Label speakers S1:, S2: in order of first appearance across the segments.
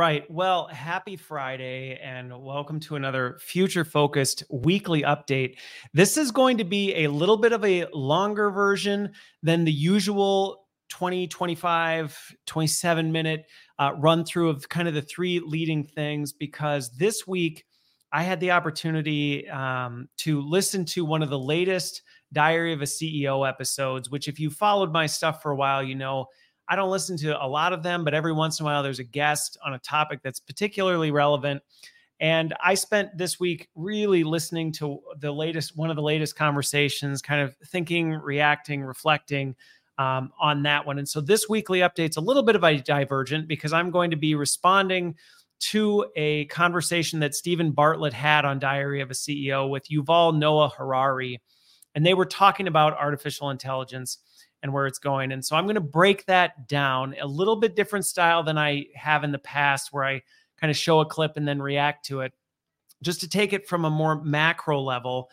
S1: Right. Well, happy Friday and welcome to another future focused weekly update. This is going to be a little bit of a longer version than the usual 20, 25, 27 minute uh, run through of kind of the three leading things because this week I had the opportunity um, to listen to one of the latest Diary of a CEO episodes, which, if you followed my stuff for a while, you know I don't listen to a lot of them, but every once in a while there's a guest on a topic that's particularly relevant. And I spent this week really listening to the latest, one of the latest conversations, kind of thinking, reacting, reflecting um, on that one. And so this weekly update's a little bit of a divergent because I'm going to be responding to a conversation that Steven Bartlett had on Diary of a CEO with Yuval Noah Harari. And they were talking about artificial intelligence and where it's going. And so I'm going to break that down a little bit different style than I have in the past, where I kind of show a clip and then react to it, just to take it from a more macro level.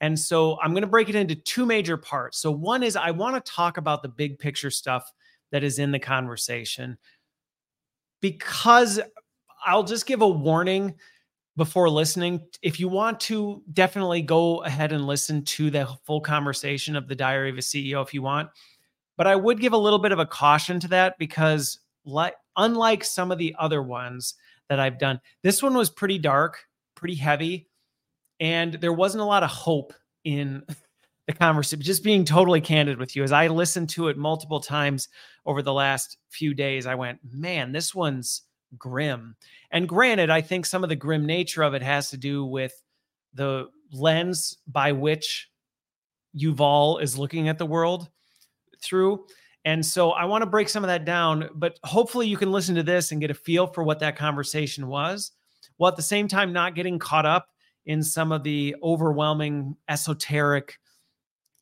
S1: And so I'm going to break it into two major parts. So, one is I want to talk about the big picture stuff that is in the conversation because I'll just give a warning before listening. If you want to, definitely go ahead and listen to the full conversation of the Diary of a CEO if you want. But I would give a little bit of a caution to that because, like, unlike some of the other ones that I've done, this one was pretty dark, pretty heavy, and there wasn't a lot of hope in the conversation. Just being totally candid with you, as I listened to it multiple times over the last few days, I went, man, this one's grim. And granted, I think some of the grim nature of it has to do with the lens by which Yuval is looking at the world through. And so I want to break some of that down, but hopefully you can listen to this and get a feel for what that conversation was, while at the same time not getting caught up in some of the overwhelming esoteric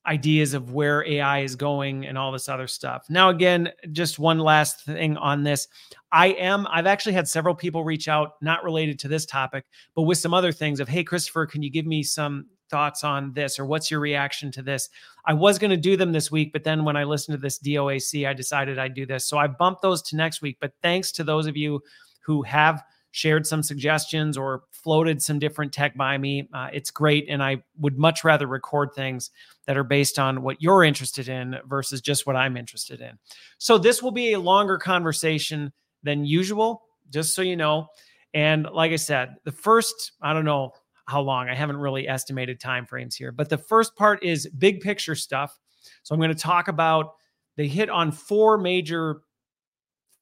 S1: ideas of where AI is going and all this other stuff. Now, again, just one last thing on this. I am, I've actually had several people reach out, not related to this topic, but with some other things of, hey, Christopher, can you give me some thoughts on this or what's your reaction to this? I was going to do them this week, but then when I listened to this DOAC, I decided I'd do this. So I bumped those to next week. But thanks to those of you who have shared some suggestions or floated some different tech by me. Uh, it's great. And I would much rather record things that are based on what you're interested in versus just what I'm interested in. So this will be a longer conversation than usual, just so you know. And like I said, the first, I don't know how long, I haven't really estimated time frames here, but the first part is big picture stuff. So I'm going to talk about they hit on four major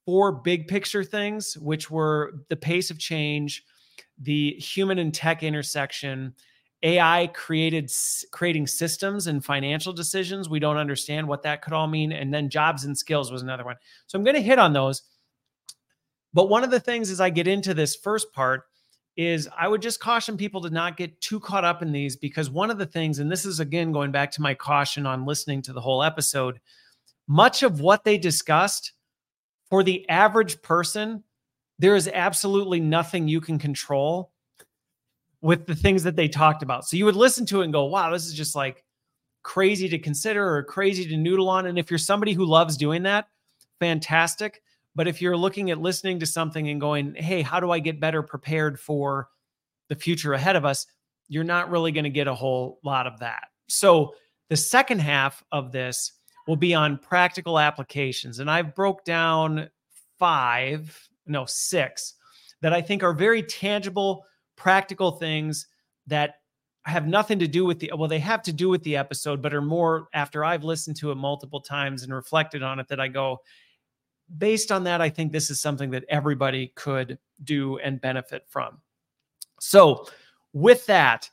S1: four big picture things, which were the pace of change, the human and tech intersection, AI created creating systems and financial decisions. We don't understand what that could all mean. And then jobs and skills was another one. So I'm going to hit on those. But one of the things as I get into this first part is I would just caution people to not get too caught up in these because one of the things, and this is again going back to my caution on listening to the whole episode, much of what they discussed for the average person, there is absolutely nothing you can control with the things that they talked about. So you would listen to it and go, wow, this is just like crazy to consider or crazy to noodle on. And if you're somebody who loves doing that, fantastic. But if you're looking at listening to something and going, hey, how do I get better prepared for the future ahead of us? You're not really going to get a whole lot of that. So the second half of this will be on practical applications. And I've broke down five, no, six that I think are very tangible, practical things that have nothing to do with the well, they have to do with the episode, but are more after I've listened to it multiple times and reflected on it that I go, based on that, I think this is something that everybody could do and benefit from. So, with that,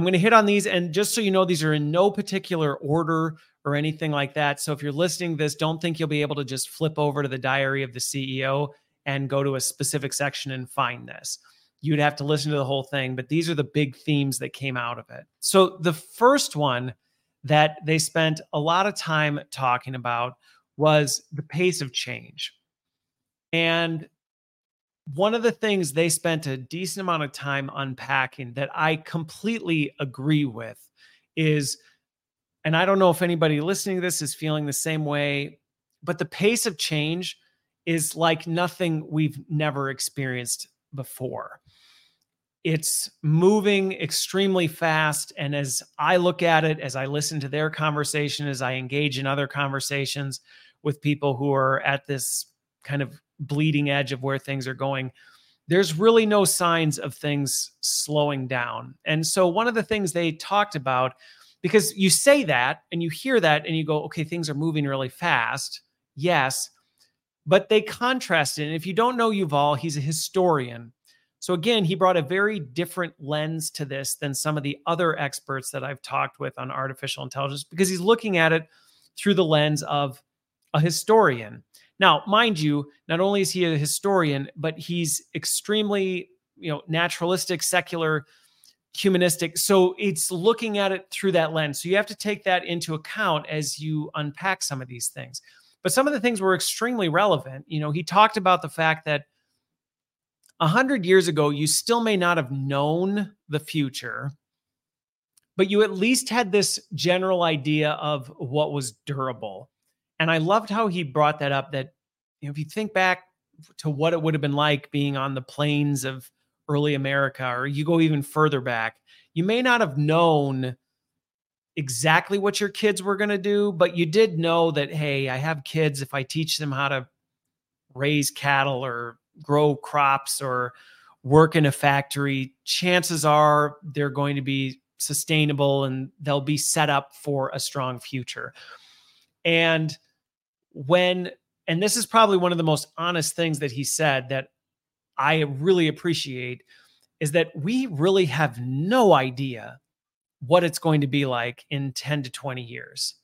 S1: I'm going to hit on these. And just so you know, these are in no particular order or anything like that. So if you're listening this, don't think you'll be able to just flip over to the diary of the CEO and go to a specific section and find this. You'd have to listen to the whole thing, but these are the big themes that came out of it. So the first one that they spent a lot of time talking about was the pace of change. And one of the things they spent a decent amount of time unpacking that I completely agree with is, and I don't know if anybody listening to this is feeling the same way, but the pace of change is like nothing we've never experienced before. It's moving extremely fast. And as I look at it, as I listen to their conversation, as I engage in other conversations with people who are at this kind of bleeding edge of where things are going, there's really no signs of things slowing down. And so, one of the things they talked about, because you say that and you hear that and you go, okay, things are moving really fast. Yes. But they contrasted. And if you don't know Yuval, he's a historian. So again, he brought a very different lens to this than some of the other experts that I've talked with on artificial intelligence because he's looking at it through the lens of a historian. Now, mind you, not only is he a historian, but he's extremely, you know, naturalistic, secular, humanistic. So it's looking at it through that lens. So you have to take that into account as you unpack some of these things. But some of the things were extremely relevant. You know, he talked about the fact that a hundred years ago, you still may not have known the future, but you at least had this general idea of what was durable. And I loved how he brought that up that, you know, if you think back to what it would have been like being on the plains of early America, or you go even further back, you may not have known exactly what your kids were going to do, but you did know that, hey, I have kids. If I teach them how to raise cattle or grow crops or work in a factory, chances are they're going to be sustainable and they'll be set up for a strong future. And when, and this is probably one of the most honest things that he said that I really appreciate is that we really have no idea what it's going to be like in 10 to 20 years.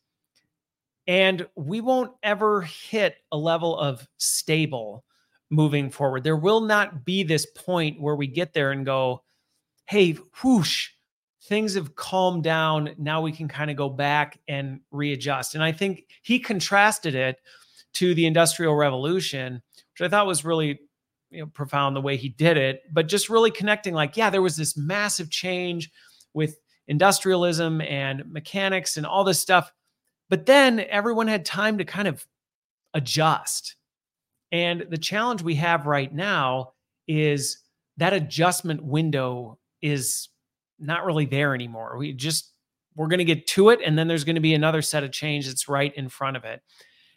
S1: And we won't ever hit a level of stable moving forward. There will not be this point where we get there and go, hey, whoosh, things have calmed down. Now we can kind of go back and readjust. And I think he contrasted it to the Industrial Revolution, which I thought was really you know, profound the way he did it, but just really connecting like, yeah, there was this massive change with industrialism and mechanics and all this stuff. But then everyone had time to kind of adjust and the challenge we have right now is that adjustment window is not really there anymore. We just we're going to get to it and then there's going to be another set of change that's right in front of it.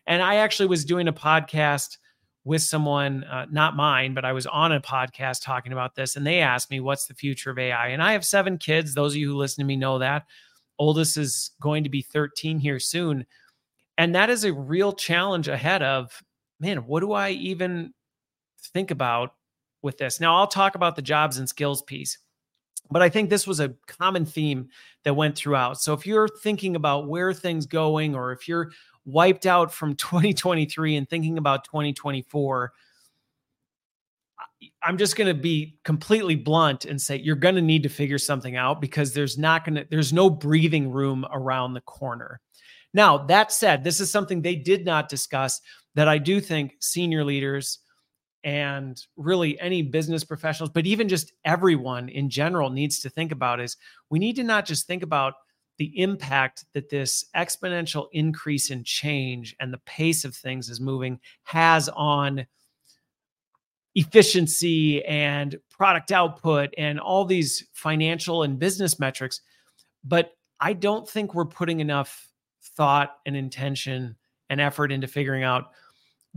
S1: And I actually was doing a podcast with someone uh, not mine, but I was on a podcast talking about this and they asked me what's the future of AI? And I have 7 kids. Those of you who listen to me know that. Oldest is going to be 13 here soon. And that is a real challenge ahead of man, what do I even think about with this? Now, I'll talk about the jobs and skills piece, but I think this was a common theme that went throughout. So if you're thinking about where things going, or if you're wiped out from 2023 and thinking about 2024, I'm just going to be completely blunt and say you're going to need to figure something out because there's not going to there's no breathing room around the corner. Now, that said, this is something they did not discuss that I do think senior leaders and really any business professionals, but even just everyone in general needs to think about is we need to not just think about the impact that this exponential increase in change and the pace of things is moving has on efficiency and product output and all these financial and business metrics. But I don't think we're putting enough thought and intention and effort into figuring out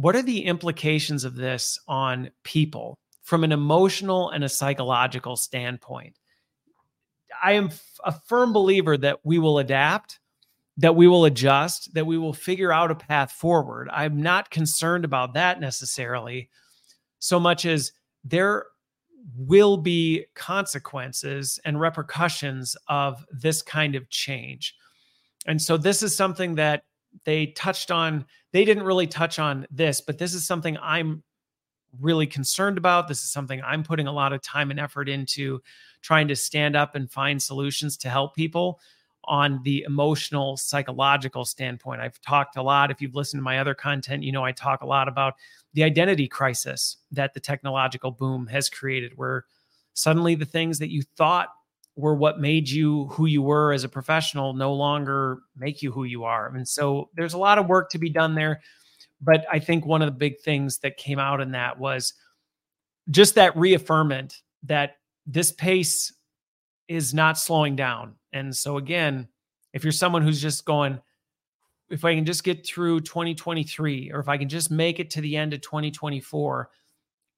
S1: what are the implications of this on people from an emotional and a psychological standpoint. I am a firm believer that we will adapt, that we will adjust, that we will figure out a path forward. I'm not concerned about that necessarily so much as there will be consequences and repercussions of this kind of change. And so this is something that they touched on. They didn't really touch on this, but this is something I'm really concerned about. This is something I'm putting a lot of time and effort into trying to stand up and find solutions to help people on the emotional, psychological standpoint. I've talked a lot. If you've listened to my other content, you know I talk a lot about the identity crisis that the technological boom has created, where suddenly the things that you thought were what made you who you were as a professional no longer make you who you are. And so there's a lot of work to be done there. but I think one of the big things that came out in that was just that reaffirmment that this pace is not slowing down. And so again, if you're someone who's just going, if I can just get through 2023, or if I can just make it to the end of 2024,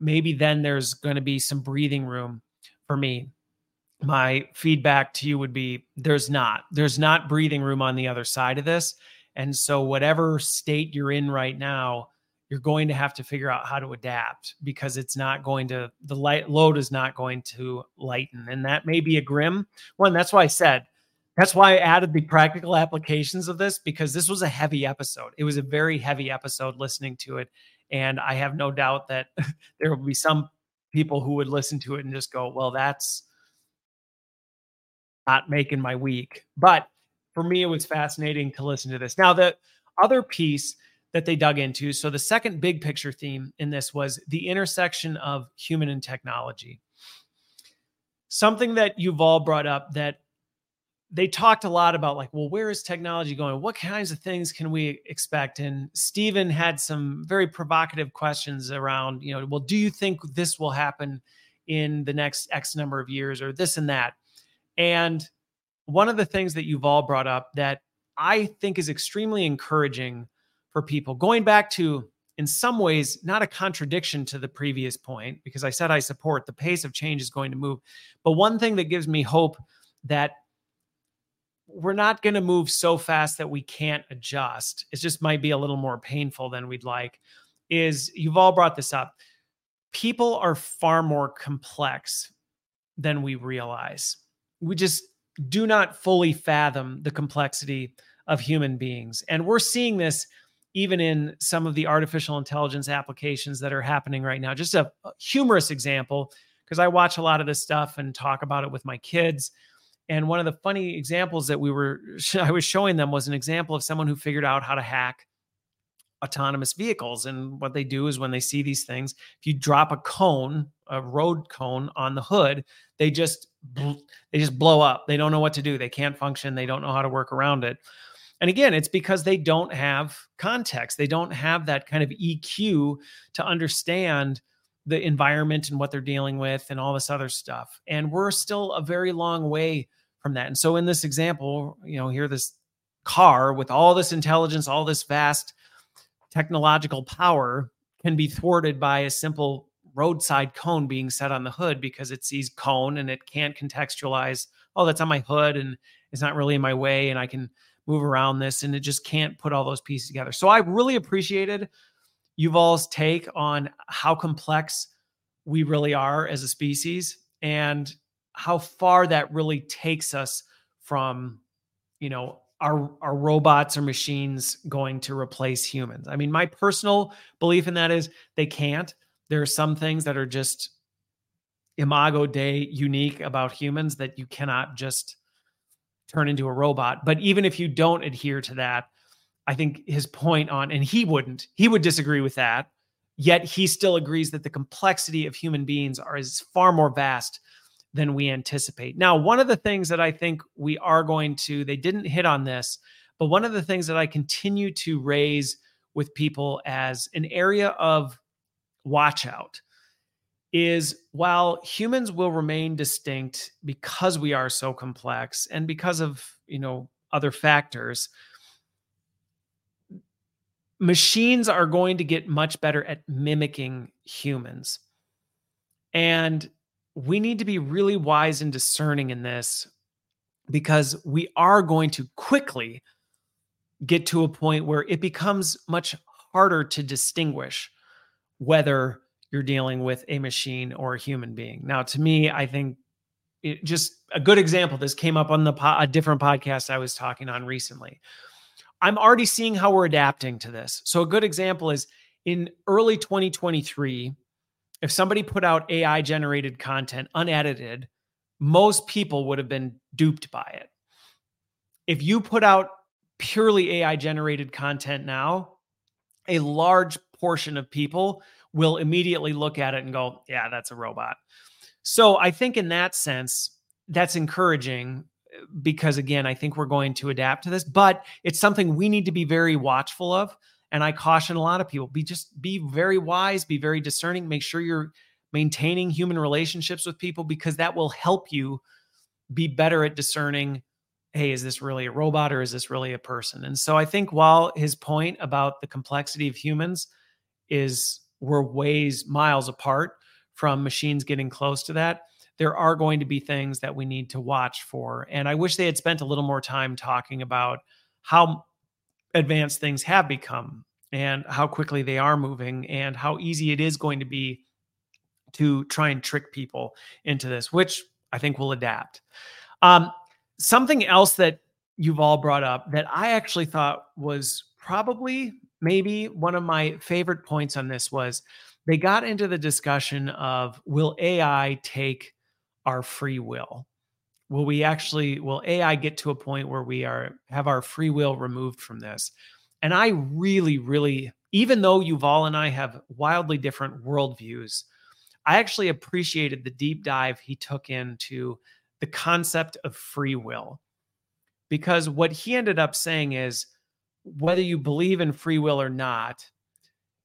S1: maybe then there's going to be some breathing room for me. My feedback to you would be there's not. There's not breathing room on the other side of this. And so, whatever state you're in right now, you're going to have to figure out how to adapt because it's not going to, the light load is not going to lighten. And that may be a grim one. That's why I said, that's why I added the practical applications of this because this was a heavy episode. It was a very heavy episode listening to it. And I have no doubt that there will be some people who would listen to it and just go, well, that's not making my week. But for me, it was fascinating to listen to this. Now, the other piece that they dug into so the second big picture theme in this was the intersection of human and technology. Something that Yuval brought up that they talked a lot about like well where is technology going what kinds of things can we expect and Steven had some very provocative questions around you know well do you think this will happen in the next x number of years or this and that and one of the things that Yuval brought up that i think is extremely encouraging for people going back to in some ways not a contradiction to the previous point because i said i support the pace of change is going to move but one thing that gives me hope that we're not going to move so fast that we can't adjust. It just might be a little more painful than we'd like. Is Yuval brought this up. People are far more complex than we realize. We just do not fully fathom the complexity of human beings. And we're seeing this even in some of the artificial intelligence applications that are happening right now. Just a, humorous example, because I watch a lot of this stuff and talk about it with my kids. And one of the funny examples that we were I was showing them was an example of someone who figured out how to hack autonomous vehicles. And what they do is when they see these things, if you drop a cone, a road cone on the hood, they just they just blow up. They don't know what to do. They can't function. They don't know how to work around it. And again, it's because they don't have context. They don't have that kind of EQ to understand the environment and what they're dealing with and all this other stuff. And we're still a very long way from that. And so in this example, you know, here this car with all this intelligence, all this vast technological power can be thwarted by a simple roadside cone being set on the hood because it sees cone and it can't contextualize, oh, that's on my hood and it's not really in my way and I can move around this and it just can't put all those pieces together. So I really appreciated Yuval's take on how complex we really are as a species and how far that really takes us from, you know, our our robots or machines going to replace humans. I mean, my personal belief in that is they can't. There are some things that are just imago dei unique about humans that you cannot just turn into a robot. But even if you don't adhere to that, I think his point on, and he wouldn't, he would disagree with that. Yet he still agrees that the complexity of human beings are is far more vast than we anticipate. Now, one of the things that I think we are going to, they didn't hit on this, but one of the things that I continue to raise with people as an area of watch out is while humans will remain distinct because we are so complex and because of, you know, other factors, machines are going to get much better at mimicking humans. And we need to be really wise and discerning in this because we are going to quickly get to a point where it becomes much harder to distinguish whether you're dealing with a machine or a human being. Now, to me, I think it, just a good example. This came up on the po- a different podcast I was talking on recently, I'm already seeing how we're adapting to this. So a good example is in early 2023, if somebody put out AI generated content unedited, most people would have been duped by it. If you put out purely AI generated content now, a large portion of people will immediately look at it and go, yeah, that's a robot. So I think in that sense, that's encouraging because again, I think we're going to adapt to this, but it's something we need to be very watchful of. And I caution a lot of people be just be very wise, be very discerning, make sure you're maintaining human relationships with people because that will help you be better at discerning hey, is this really a robot or is this really a person? And so I think while his point about the complexity of humans is we're ways miles apart from machines getting close to that, there are going to be things that we need to watch for. And I wish they had spent a little more time talking about how advanced things have become and how quickly they are moving and how easy it is going to be to try and trick people into this, which I think will adapt. Um, something else that Yuval brought up that I actually thought was probably maybe one of my favorite points on this was they got into the discussion of will AI take our free will? Will we actually will AI get to a point where we are have our free will removed from this? And I really, really, even though Yuval and I have wildly different worldviews, I actually appreciated the deep dive he took into the concept of free will. Because what he ended up saying is whether you believe in free will or not,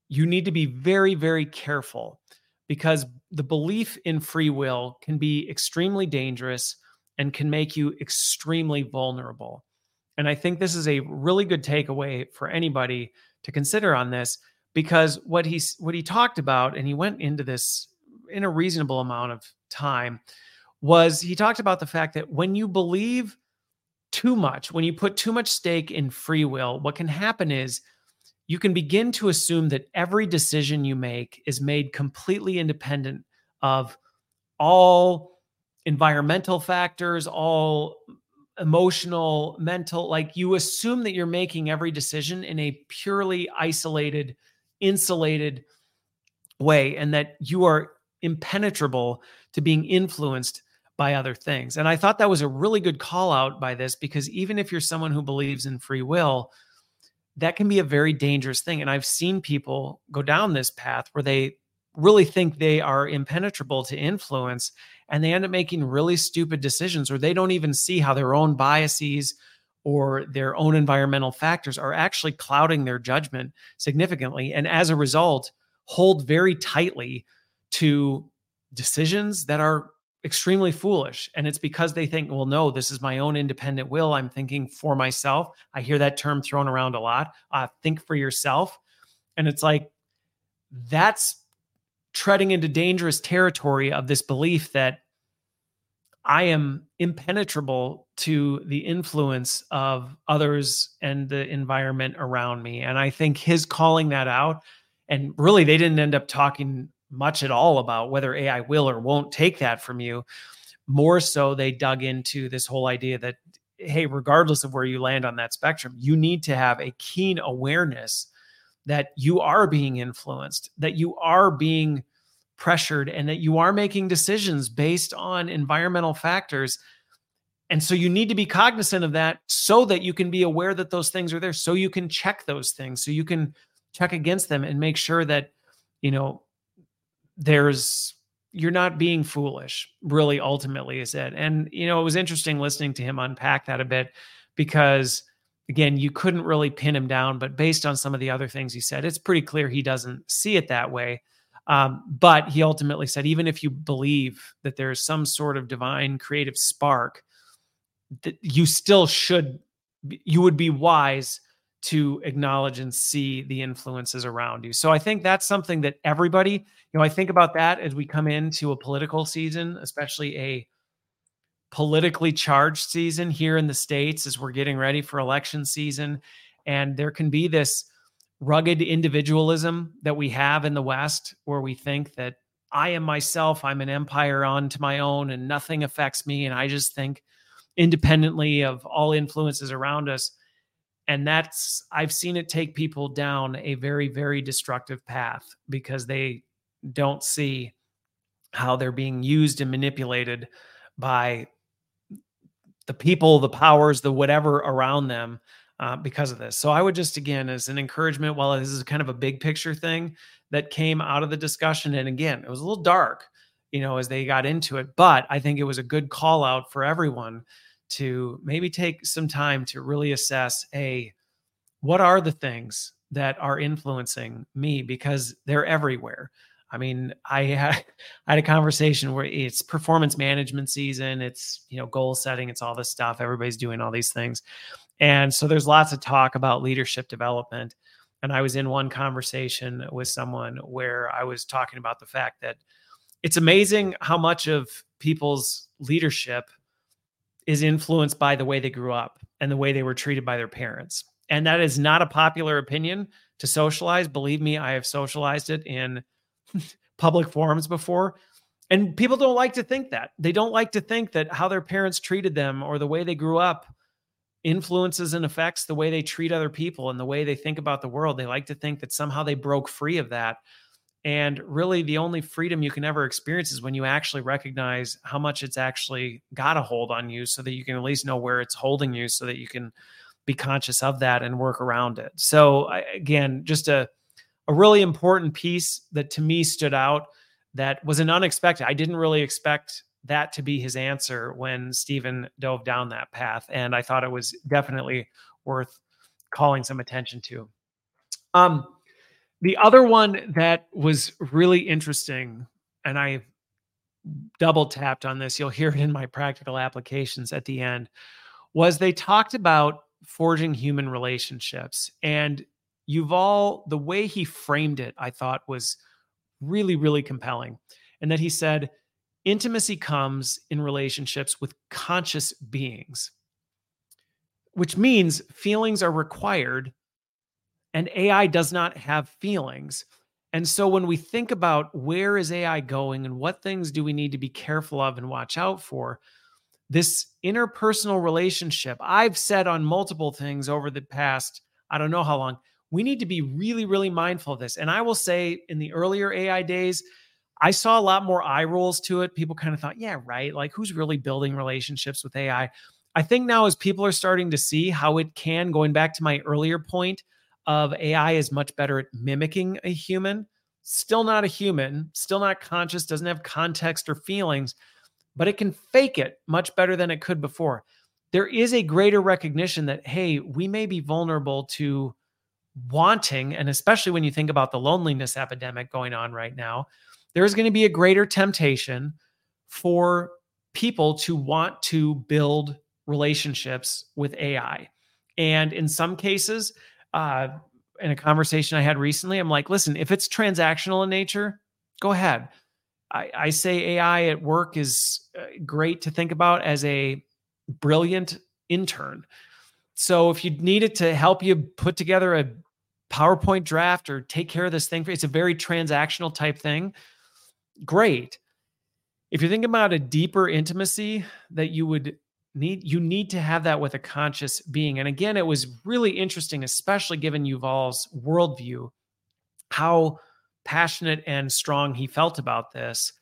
S1: you need to be very, very careful because the belief in free will can be extremely dangerous and can make you extremely vulnerable. And I think this is a really good takeaway for anybody to consider on this because what he's what he talked about and he went into this in a reasonable amount of time was he talked about the fact that when you believe too much, when you put too much stake in free will, what can happen is you can begin to assume that every decision you make is made completely independent of all environmental factors, all emotional, mental. Like you assume that you're making every decision in a purely isolated, insulated way, and that you are impenetrable to being influenced by other things. And I thought that was a really good call out by this because even if you're someone who believes in free will, that can be a very dangerous thing. And I've seen people go down this path where they really think they are impenetrable to influence and they end up making really stupid decisions or they don't even see how their own biases or their own environmental factors are actually clouding their judgment significantly and as a result hold very tightly to decisions that are extremely foolish. And it's because they think, well, no, this is my own independent will. I'm thinking for myself. I hear that term thrown around a lot. Uh, think for yourself. And it's like, that's treading into dangerous territory of this belief that I am impenetrable to the influence of others and the environment around me. And I think his calling that out, and really, they didn't end up talking much at all about whether AI will or won't take that from you. More so, they dug into this whole idea that, hey, regardless of where you land on that spectrum, you need to have a keen awareness that you are being influenced, that you are being pressured, and that you are making decisions based on environmental factors. And so you need to be cognizant of that so that you can be aware that those things are there, so you can check those things, so you can check against them and make sure that, you know, there's you're not being foolish really ultimately is it and you know it was interesting listening to him unpack that a bit because again you couldn't really pin him down but based on some of the other things he said it's pretty clear he doesn't see it that way um, but he ultimately said even if you believe that there's some sort of divine creative spark that you still should you would be wise to acknowledge and see the influences around you. So I think that's something that everybody, you know, I think about that as we come into a political season, especially a politically charged season here in the States as we're getting ready for election season. And there can be this rugged individualism that we have in the West where we think that I am myself, I'm an empire onto my own and nothing affects me. And I just think independently of all influences around us and that's i've seen it take people down a very very destructive path because they don't see how they're being used and manipulated by the people the powers the whatever around them uh, because of this so i would just again as an encouragement while this is kind of a big picture thing that came out of the discussion and again it was a little dark you know as they got into it but i think it was a good call out for everyone to maybe take some time to really assess a what are the things that are influencing me because they're everywhere. I mean, I had, I had a conversation where it's performance management season, it's, you know, goal setting, it's all this stuff. Everybody's doing all these things. And so there's lots of talk about leadership development. And I was in one conversation with someone where I was talking about the fact that it's amazing how much of people's leadership is influenced by the way they grew up and the way they were treated by their parents. And that is not a popular opinion to socialize. Believe me, I have socialized it in public forums before. And people don't like to think that. They don't like to think that how their parents treated them or the way they grew up influences and affects the way they treat other people and the way they think about the world. They like to think that somehow they broke free of that. And really, the only freedom you can ever experience is when you actually recognize how much it's actually got a hold on you so that you can at least know where it's holding you so that you can be conscious of that and work around it. So, again, just a, a really important piece that to me stood out that was an unexpected. I didn't really expect that to be his answer when Steven dove down that path. And I thought it was definitely worth calling some attention to. Um, the other one that was really interesting, and I double tapped on this, you'll hear it in my practical applications at the end, was they talked about forging human relationships. And Yuval, the way he framed it, I thought was really, really compelling. And that he said, intimacy comes in relationships with conscious beings, which means feelings are required and AI does not have feelings. And so when we think about where is AI going and what things do we need to be careful of and watch out for, this interpersonal relationship, I've said on multiple things over the past, I don't know how long, we need to be really, really mindful of this. And I will say in the earlier AI days, I saw a lot more eye rolls to it. People kind of thought, yeah, right. Like who's really building relationships with AI? I think now as people are starting to see how it can, going back to my earlier point, of AI is much better at mimicking a human. Still not a human, still not conscious, doesn't have context or feelings, but it can fake it much better than it could before. There is a greater recognition that, hey, we may be vulnerable to wanting, and especially when you think about the loneliness epidemic going on right now, there's going to be a greater temptation for people to want to build relationships with AI. And in some cases, uh, in a conversation I had recently, I'm like, listen, if it's transactional in nature, go ahead. I, I say AI at work is uh, great to think about as a brilliant intern. So if you need it to help you put together a PowerPoint draft or take care of this thing, it's a very transactional type thing. Great. If you're thinking about a deeper intimacy that you would need you need to have that with a conscious being and again it was really interesting especially given yuval's worldview how passionate and strong he felt about this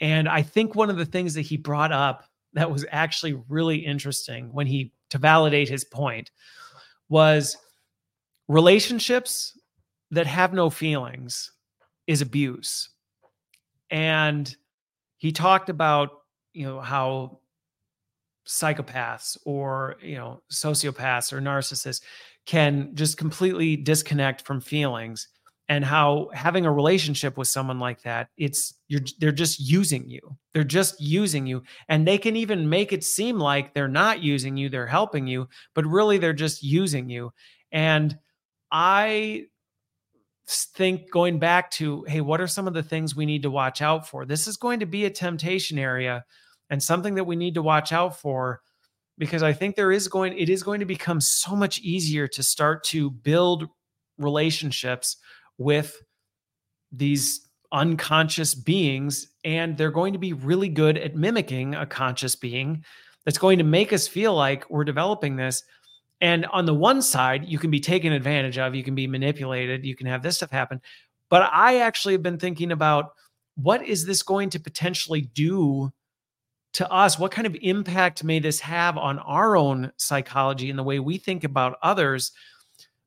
S1: and i think one of the things that he brought up that was actually really interesting when he to validate his point was relationships that have no feelings is abuse. And he talked about you know how psychopaths or you know sociopaths or narcissists can just completely disconnect from feelings and how having a relationship with someone like that it's you're they're just using you. They're just using you. And they can even make it seem like they're not using you they're helping you but really they're just using you. And i think going back to hey what are some of the things we need to watch out for? This is going to be a temptation area and something that we need to watch out for because I think there is going it is going to become so much easier to start to build relationships with these unconscious beings and they're going to be really good at mimicking a conscious being that's going to make us feel like we're developing this and on the one side you can be taken advantage of you can be manipulated you can have this stuff happen but i actually have been thinking about what is this going to potentially do to us, what kind of impact may this have on our own psychology and the way we think about others?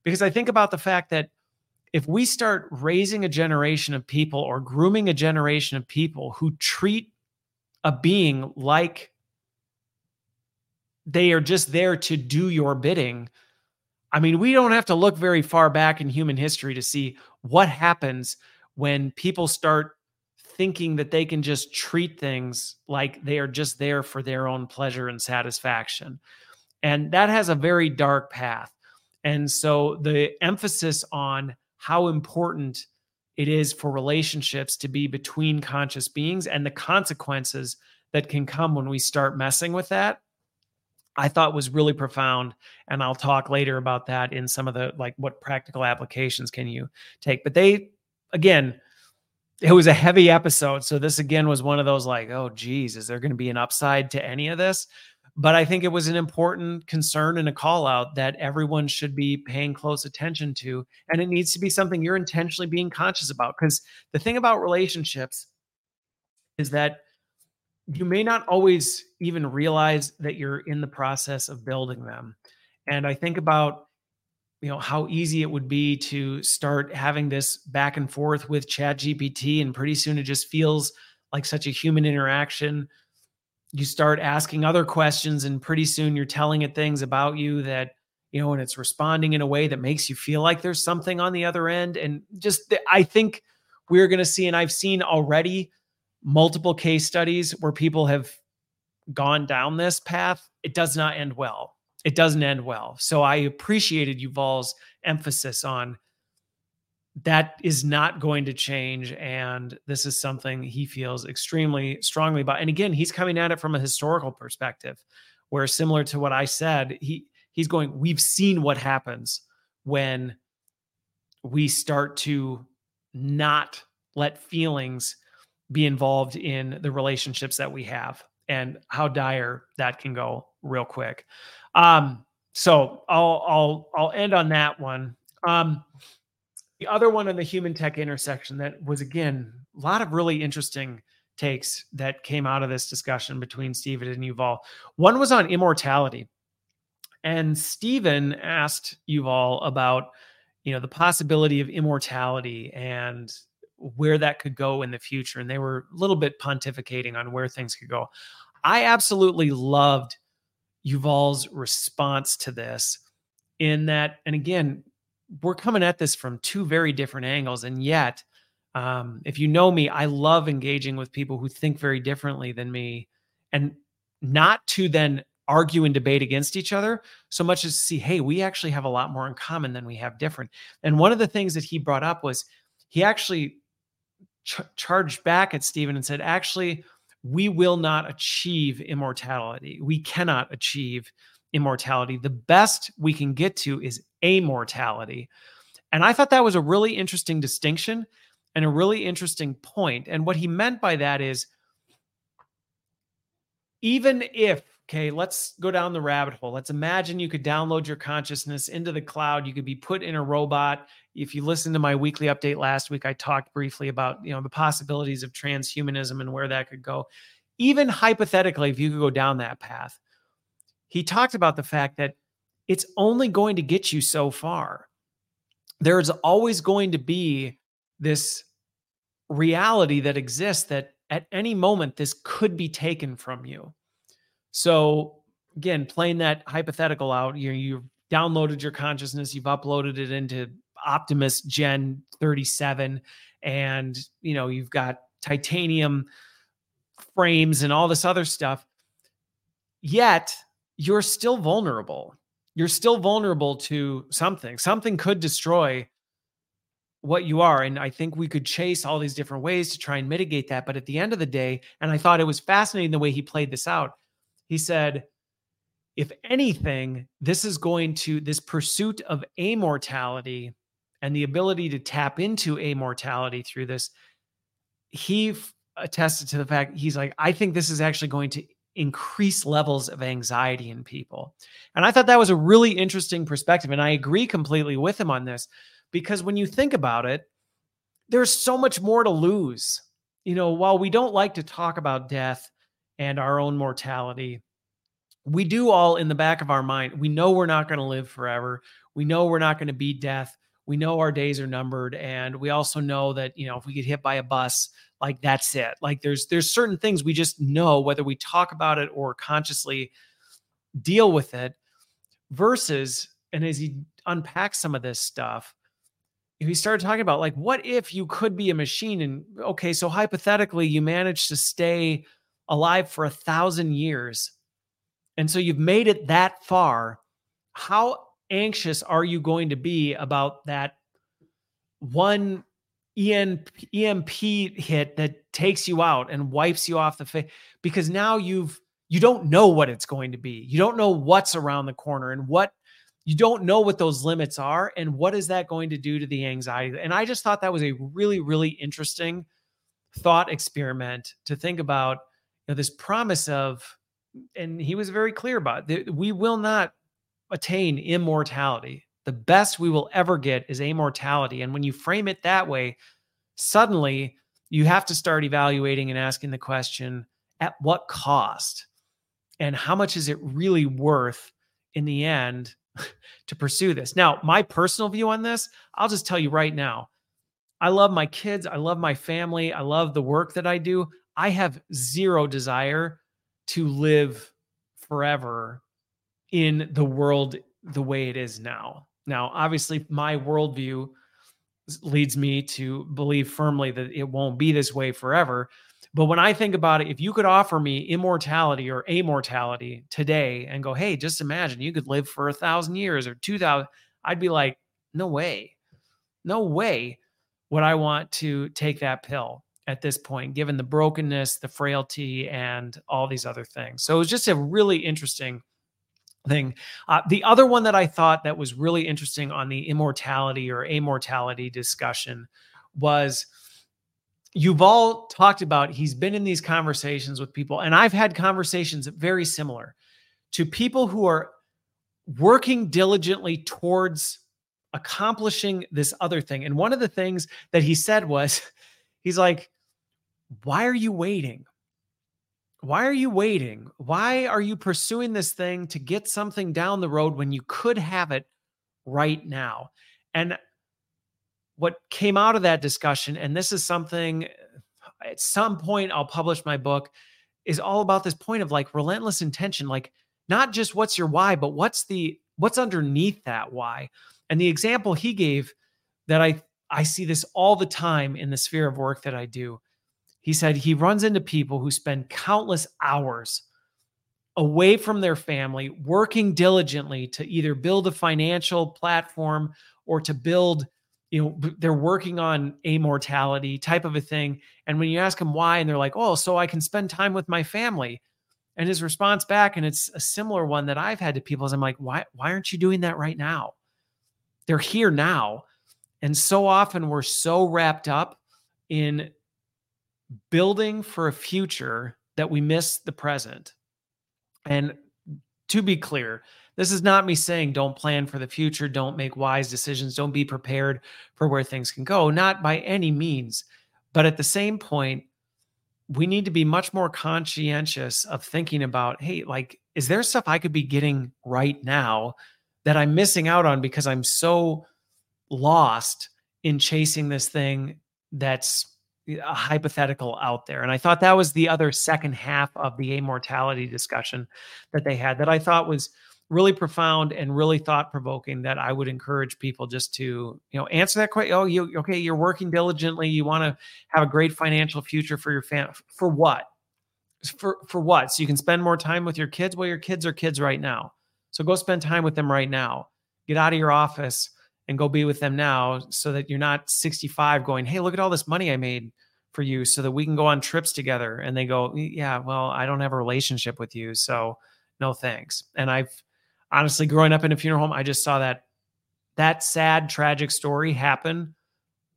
S1: Because I think about the fact that if we start raising a generation of people or grooming a generation of people who treat a being like they are just there to do your bidding, I mean, we don't have to look very far back in human history to see what happens when people start thinking that they can just treat things like they are just there for their own pleasure and satisfaction. And that has a very dark path. And so the emphasis on how important it is for relationships to be between conscious beings and the consequences that can come when we start messing with that I thought was really profound. And I'll talk later about that in some of the like what practical applications can you take. But they, again, it was a heavy episode. So this again was one of those like, oh, geez, is there going to be an upside to any of this? But I think it was an important concern and a call out that everyone should be paying close attention to. And it needs to be something you're intentionally being conscious about. Because the thing about relationships is that you may not always even realize that you're in the process of building them. And I think about you know how easy it would be to start having this back and forth with chat gpt and pretty soon it just feels like such a human interaction you start asking other questions and pretty soon you're telling it things about you that you know and it's responding in a way that makes you feel like there's something on the other end and just i think we're going to see and i've seen already multiple case studies where people have gone down this path, it does not end well. It doesn't end well. So I appreciated Yuval's emphasis on that is not going to change. And this is something he feels extremely strongly about. And again, he's coming at it from a historical perspective, where similar to what I said, he he's going, we've seen what happens when we start to not let feelings be involved in the relationships that we have and how dire that can go real quick. Um, so I'll I'll I'll end on that one. Um, the other one on the human tech intersection that was again a lot of really interesting takes that came out of this discussion between Steven and Yuval. One was on immortality. And Steven asked Yuval about, you know, the possibility of immortality and where that could go in the future. And they were a little bit pontificating on where things could go. I absolutely loved Yuval's response to this in that, and again, we're coming at this from two very different angles. And yet, um, if you know me, I love engaging with people who think very differently than me and not to then argue and debate against each other so much as see, hey, we actually have a lot more in common than we have different. And one of the things that he brought up was he actually ch- charged back at Steven and said, actually, we will not achieve immortality. We cannot achieve immortality. The best we can get to is amortality. And I thought that was a really interesting distinction and a really interesting point. And what he meant by that is even if Okay, let's go down the rabbit hole. Let's imagine you could download your consciousness into the cloud. You could be put in a robot. If you listened to my weekly update last week, I talked briefly about, you know, the possibilities of transhumanism and where that could go. Even hypothetically, if you could go down that path, he talked about the fact that it's only going to get you so far. There's always going to be this reality that exists that at any moment this could be taken from you so again, playing that hypothetical out, you you've downloaded your consciousness, you've uploaded it into Optimus Gen 37, and you know you've got titanium frames and all this other stuff. Yet you're still vulnerable. You're still vulnerable to something. Something could destroy what you are. And I think we could chase all these different ways to try and mitigate that. But at the end of the day, and I thought it was fascinating the way he played this out he said, if anything, this is going to, this pursuit of amortality and the ability to tap into amortality through this, he attested to the fact he's like, I think this is actually going to increase levels of anxiety in people. And I thought that was a really interesting perspective. And I agree completely with him on this because when you think about it, there's so much more to lose. You know, while we don't like to talk about death, and our own mortality. We do all in the back of our mind. We know we're not going to live forever. We know we're not going to beat death. We know our days are numbered and we also know that, you know, if we get hit by a bus, like that's it. Like there's there's certain things we just know whether we talk about it or consciously deal with it versus and as he unpacks some of this stuff, he started talking about like, what if you could be a machine? And okay, so hypothetically, you managed to stay alive for a thousand years. And so you've made it that far. How anxious are you going to be about that one EMP, EMP hit that takes you out and wipes you off the face? Because now you've you don't know what it's going to be. You don't know what's around the corner and what you don't know what those limits are and what is that going to do to the anxiety. And I just thought that was a really really interesting thought experiment to think about you know this promise of and he was very clear about it, we will not attain immortality. The best we will ever get is amortality. And when you frame it that way, suddenly you have to start evaluating and asking the question at what cost? And how much is it really worth in the end to pursue this? Now, my personal view on this, I'll just tell you right now. I love my kids. I love my family. I love the work that I do. I have zero desire to live forever in the world the way it is now. Now, obviously, my worldview leads me to believe firmly that it won't be this way forever. But when I think about it, if you could offer me immortality or amortality today and go, hey, just imagine you could live for a thousand years or 2000, I'd be like, no way, no way would I want to take that pill at this point, given the brokenness, the frailty, and all these other things. So it was just a really interesting thing. Uh, the other one that I thought that was really interesting on the immortality or amortality discussion was Yuval talked about he's been in these conversations with people and I've had conversations very similar to people who are working diligently towards accomplishing this other thing. And one of the things that he said was he's like why are you waiting? Why are you waiting? Why are you pursuing this thing to get something down the road when you could have it right now? And what came out of that discussion, and this is something at some point I'll publish my book, is all about this point of like relentless intention, like not just what's your why, but what's the what's underneath that why. And the example he gave that I I see this all the time in the sphere of work that I do he said he runs into people who spend countless hours away from their family, working diligently to either build a financial platform or to build, you know, they're working on amortality type of a thing. And when you ask them why, and they're like, oh, so I can spend time with my family. And his response back, and it's a similar one that I've had to people, is I'm like, why, why aren't you doing that right now? They're here now. And so often we're so wrapped up in building for a future that we miss the present. And to be clear, this is not me saying don't plan for the future, don't make wise decisions, don't be prepared for where things can go, not by any means. But at the same point, we need to be much more conscientious of thinking about hey, like, is there stuff I could be getting right now that I'm missing out on because I'm so lost in chasing this thing that's a hypothetical out there. And I thought that was the other second half of the immortality discussion that they had that I thought was really profound and really thought provoking that I would encourage people just to, you know, answer that question. Oh, you okay, you're working diligently, you want to have a great financial future for your family. For what? For for what? So you can spend more time with your kids? Well, your kids are kids right now. So go spend time with them right now. Get out of your office and go be with them now so that you're not 65 going, Hey, look at all this money I made for you so that we can go on trips together. And they go, Yeah, well, I don't have a relationship with you. So no thanks. And I've honestly, growing up in a funeral home, I just saw that that sad, tragic story happen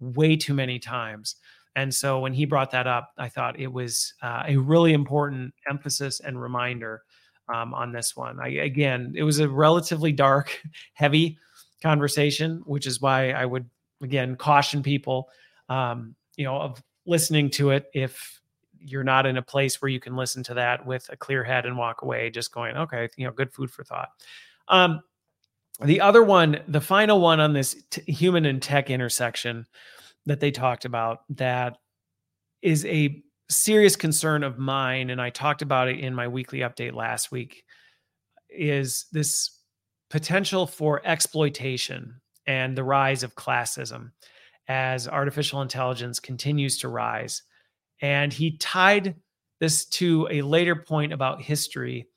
S1: way too many times. And so when he brought that up, I thought it was uh, a really important emphasis and reminder um, on this one. I, again, it was a relatively dark, heavy conversation, which is why I would again caution people, um, you know, of listening to it if you're not in a place where you can listen to that with a clear head and walk away, just going, okay, you know, good food for thought. Um, the other one, the final one on this t- human and tech intersection that they talked about, that is a serious concern of mine, and I talked about it in my weekly update last week, is this potential for exploitation and the rise of classism as artificial intelligence continues to rise. And he tied this to a later point about history,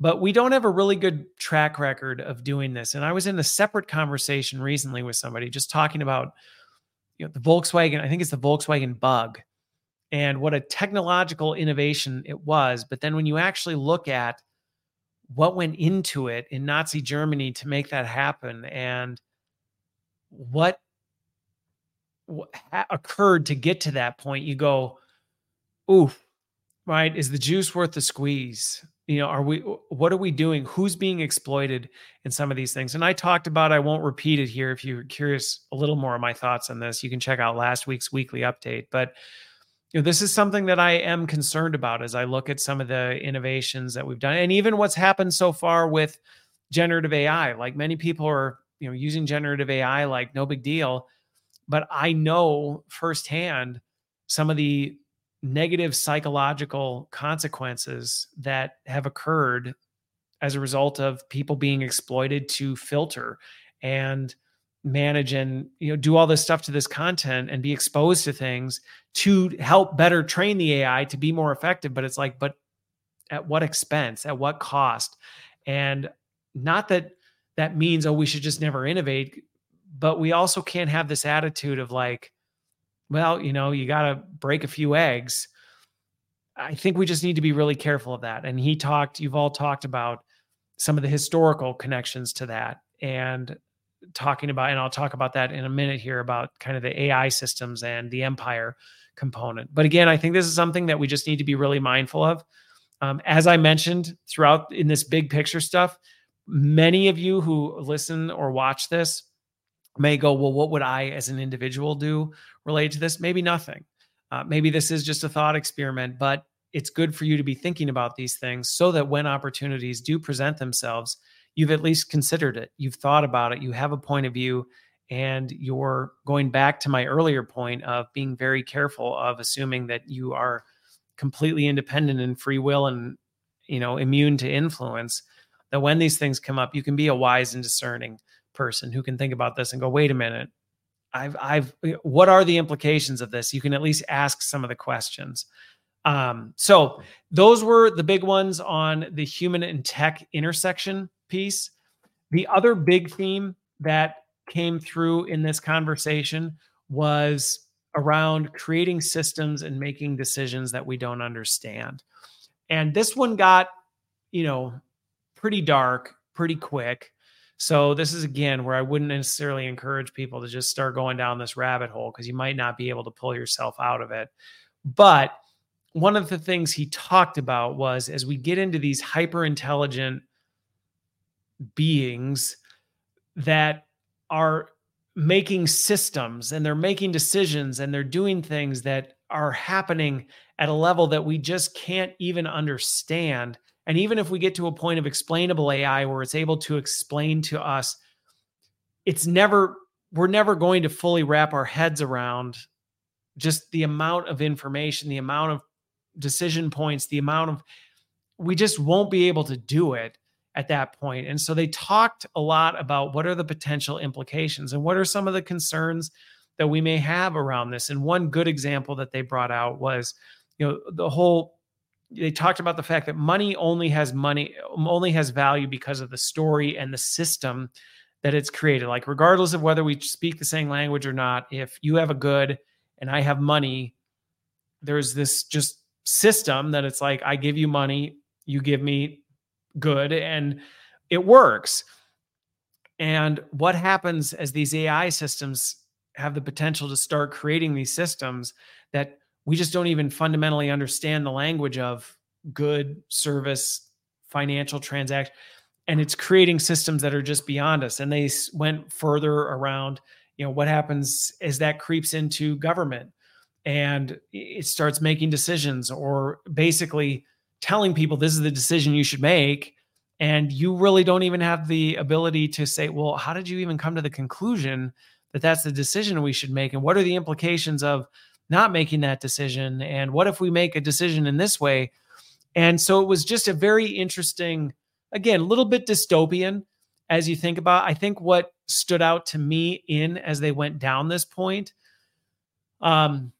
S1: but we don't have a really good track record of doing this. And I was in a separate conversation recently with somebody just talking about you know the Volkswagen, I think it's the Volkswagen bug and what a technological innovation it was. But then when you actually look at what went into it in Nazi Germany to make that happen and what, occurred to get to that point, you go, ooh, right? Is the juice worth the squeeze? You know, are we, what are we doing? Who's being exploited in some of these things? And I talked about, I won't repeat it here. If you're curious a little more of my thoughts on this, you can check out last week's weekly update. But, you know, this is something that I am concerned about as I look at some of the innovations that we've done and even what's happened so far with generative AI. Like many people are, you know, using generative AI like no big deal. But I know firsthand some of the negative psychological consequences that have occurred as a result of people being exploited to filter and manage and you know do all this stuff to this content and be exposed to things to help better train the AI to be more effective but it's like but at what expense at what cost and not that that means oh we should just never innovate but we also can't have this attitude of like well, you know, you got to break a few eggs. I think we just need to be really careful of that. And he talked, Yuval talked about some of the historical connections to that and talking about, and I'll talk about that in a minute here about kind of the AI systems and the empire component. But again, I think this is something that we just need to be really mindful of. Um, as I mentioned throughout in this big picture stuff, many of you who listen or watch this may go, well, what would I as an individual do related to this? Maybe nothing. Uh, maybe this is just a thought experiment, but it's good for you to be thinking about these things so that when opportunities do present themselves, you've at least considered it. You've thought about it. You have a point of view. And you're going back to my earlier point of being very careful of assuming that you are completely independent and free will and you know immune to influence that when these things come up you can be a wise and discerning person who can think about this and go, wait a minute, I've, I've, what are the implications of this? You can at least ask some of the questions. Um, so those were the big ones on the human and tech intersection piece. The other big theme that came through in this conversation was around creating systems and making decisions that we don't understand. And this one got, you know, pretty dark pretty quick. So this is again where I wouldn't necessarily encourage people to just start going down this rabbit hole because you might not be able to pull yourself out of it. But one of the things he talked about was as we get into these hyper intelligent beings that are making systems and they're making decisions and they're doing things that are happening at a level that we just can't even understand. And even if we get to a point of explainable AI where it's able to explain to us, it's never, we're never going to fully wrap our heads around just the amount of information, the amount of decision points, the amount of, we just won't be able to do it at that point. And so they talked a lot about what are the potential implications and what are some of the concerns that we may have around this. And one good example that they brought out was, you know, the whole they talked about the fact that money only has money only has value because of the story and the system that it's created like regardless of whether we speak the same language or not if you have a good and i have money there's this just system that it's like i give you money you give me good and it works. And what happens as these ai systems have the potential to start creating these systems that we just don't even fundamentally understand the language of good service financial transaction and it's creating systems that are just beyond us and they went further around you know what happens as that creeps into government and it starts making decisions or basically telling people this is the decision you should make and you really don't even have the ability to say well how did you even come to the conclusion that that's the decision we should make? And what are the implications of not making that decision? And what if we make a decision in this way? And so it was just a very interesting again a little bit dystopian as you think about, I think what stood out to me in as they went down this point um,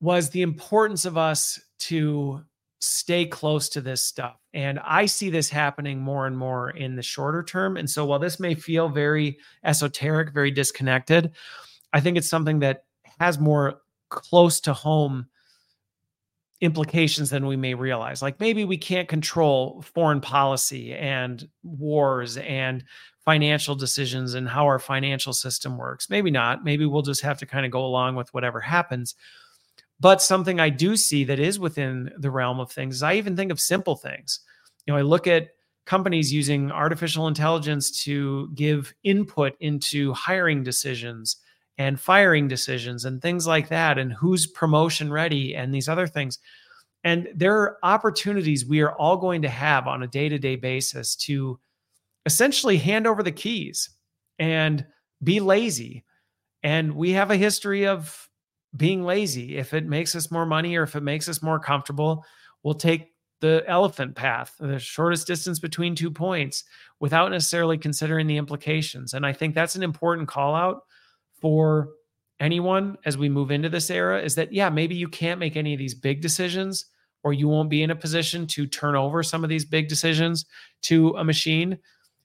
S1: was the importance of us to stay close to this stuff. And I see this happening more and more in the shorter term. And so while this may feel very esoteric, very disconnected, I think it's something that has more close to home implications than we may realize. Like maybe we can't control foreign policy and wars and financial decisions and how our financial system works. Maybe not. Maybe we'll just have to kind of go along with whatever happens. But something I do see that is within the realm of things is I even think of simple things. You know, I look at companies using artificial intelligence to give input into hiring decisions and firing decisions and things like that, and who's promotion ready and these other things. And there are opportunities we are all going to have on a day to day basis to essentially hand over the keys and be lazy. And we have a history of being lazy. If it makes us more money or if it makes us more comfortable, we'll take the elephant path, the shortest distance between two points, without necessarily considering the implications. And I think that's an important call out for anyone as we move into this era is that, yeah, maybe you can't make any of these big decisions or you won't be in a position to turn over some of these big decisions to a machine,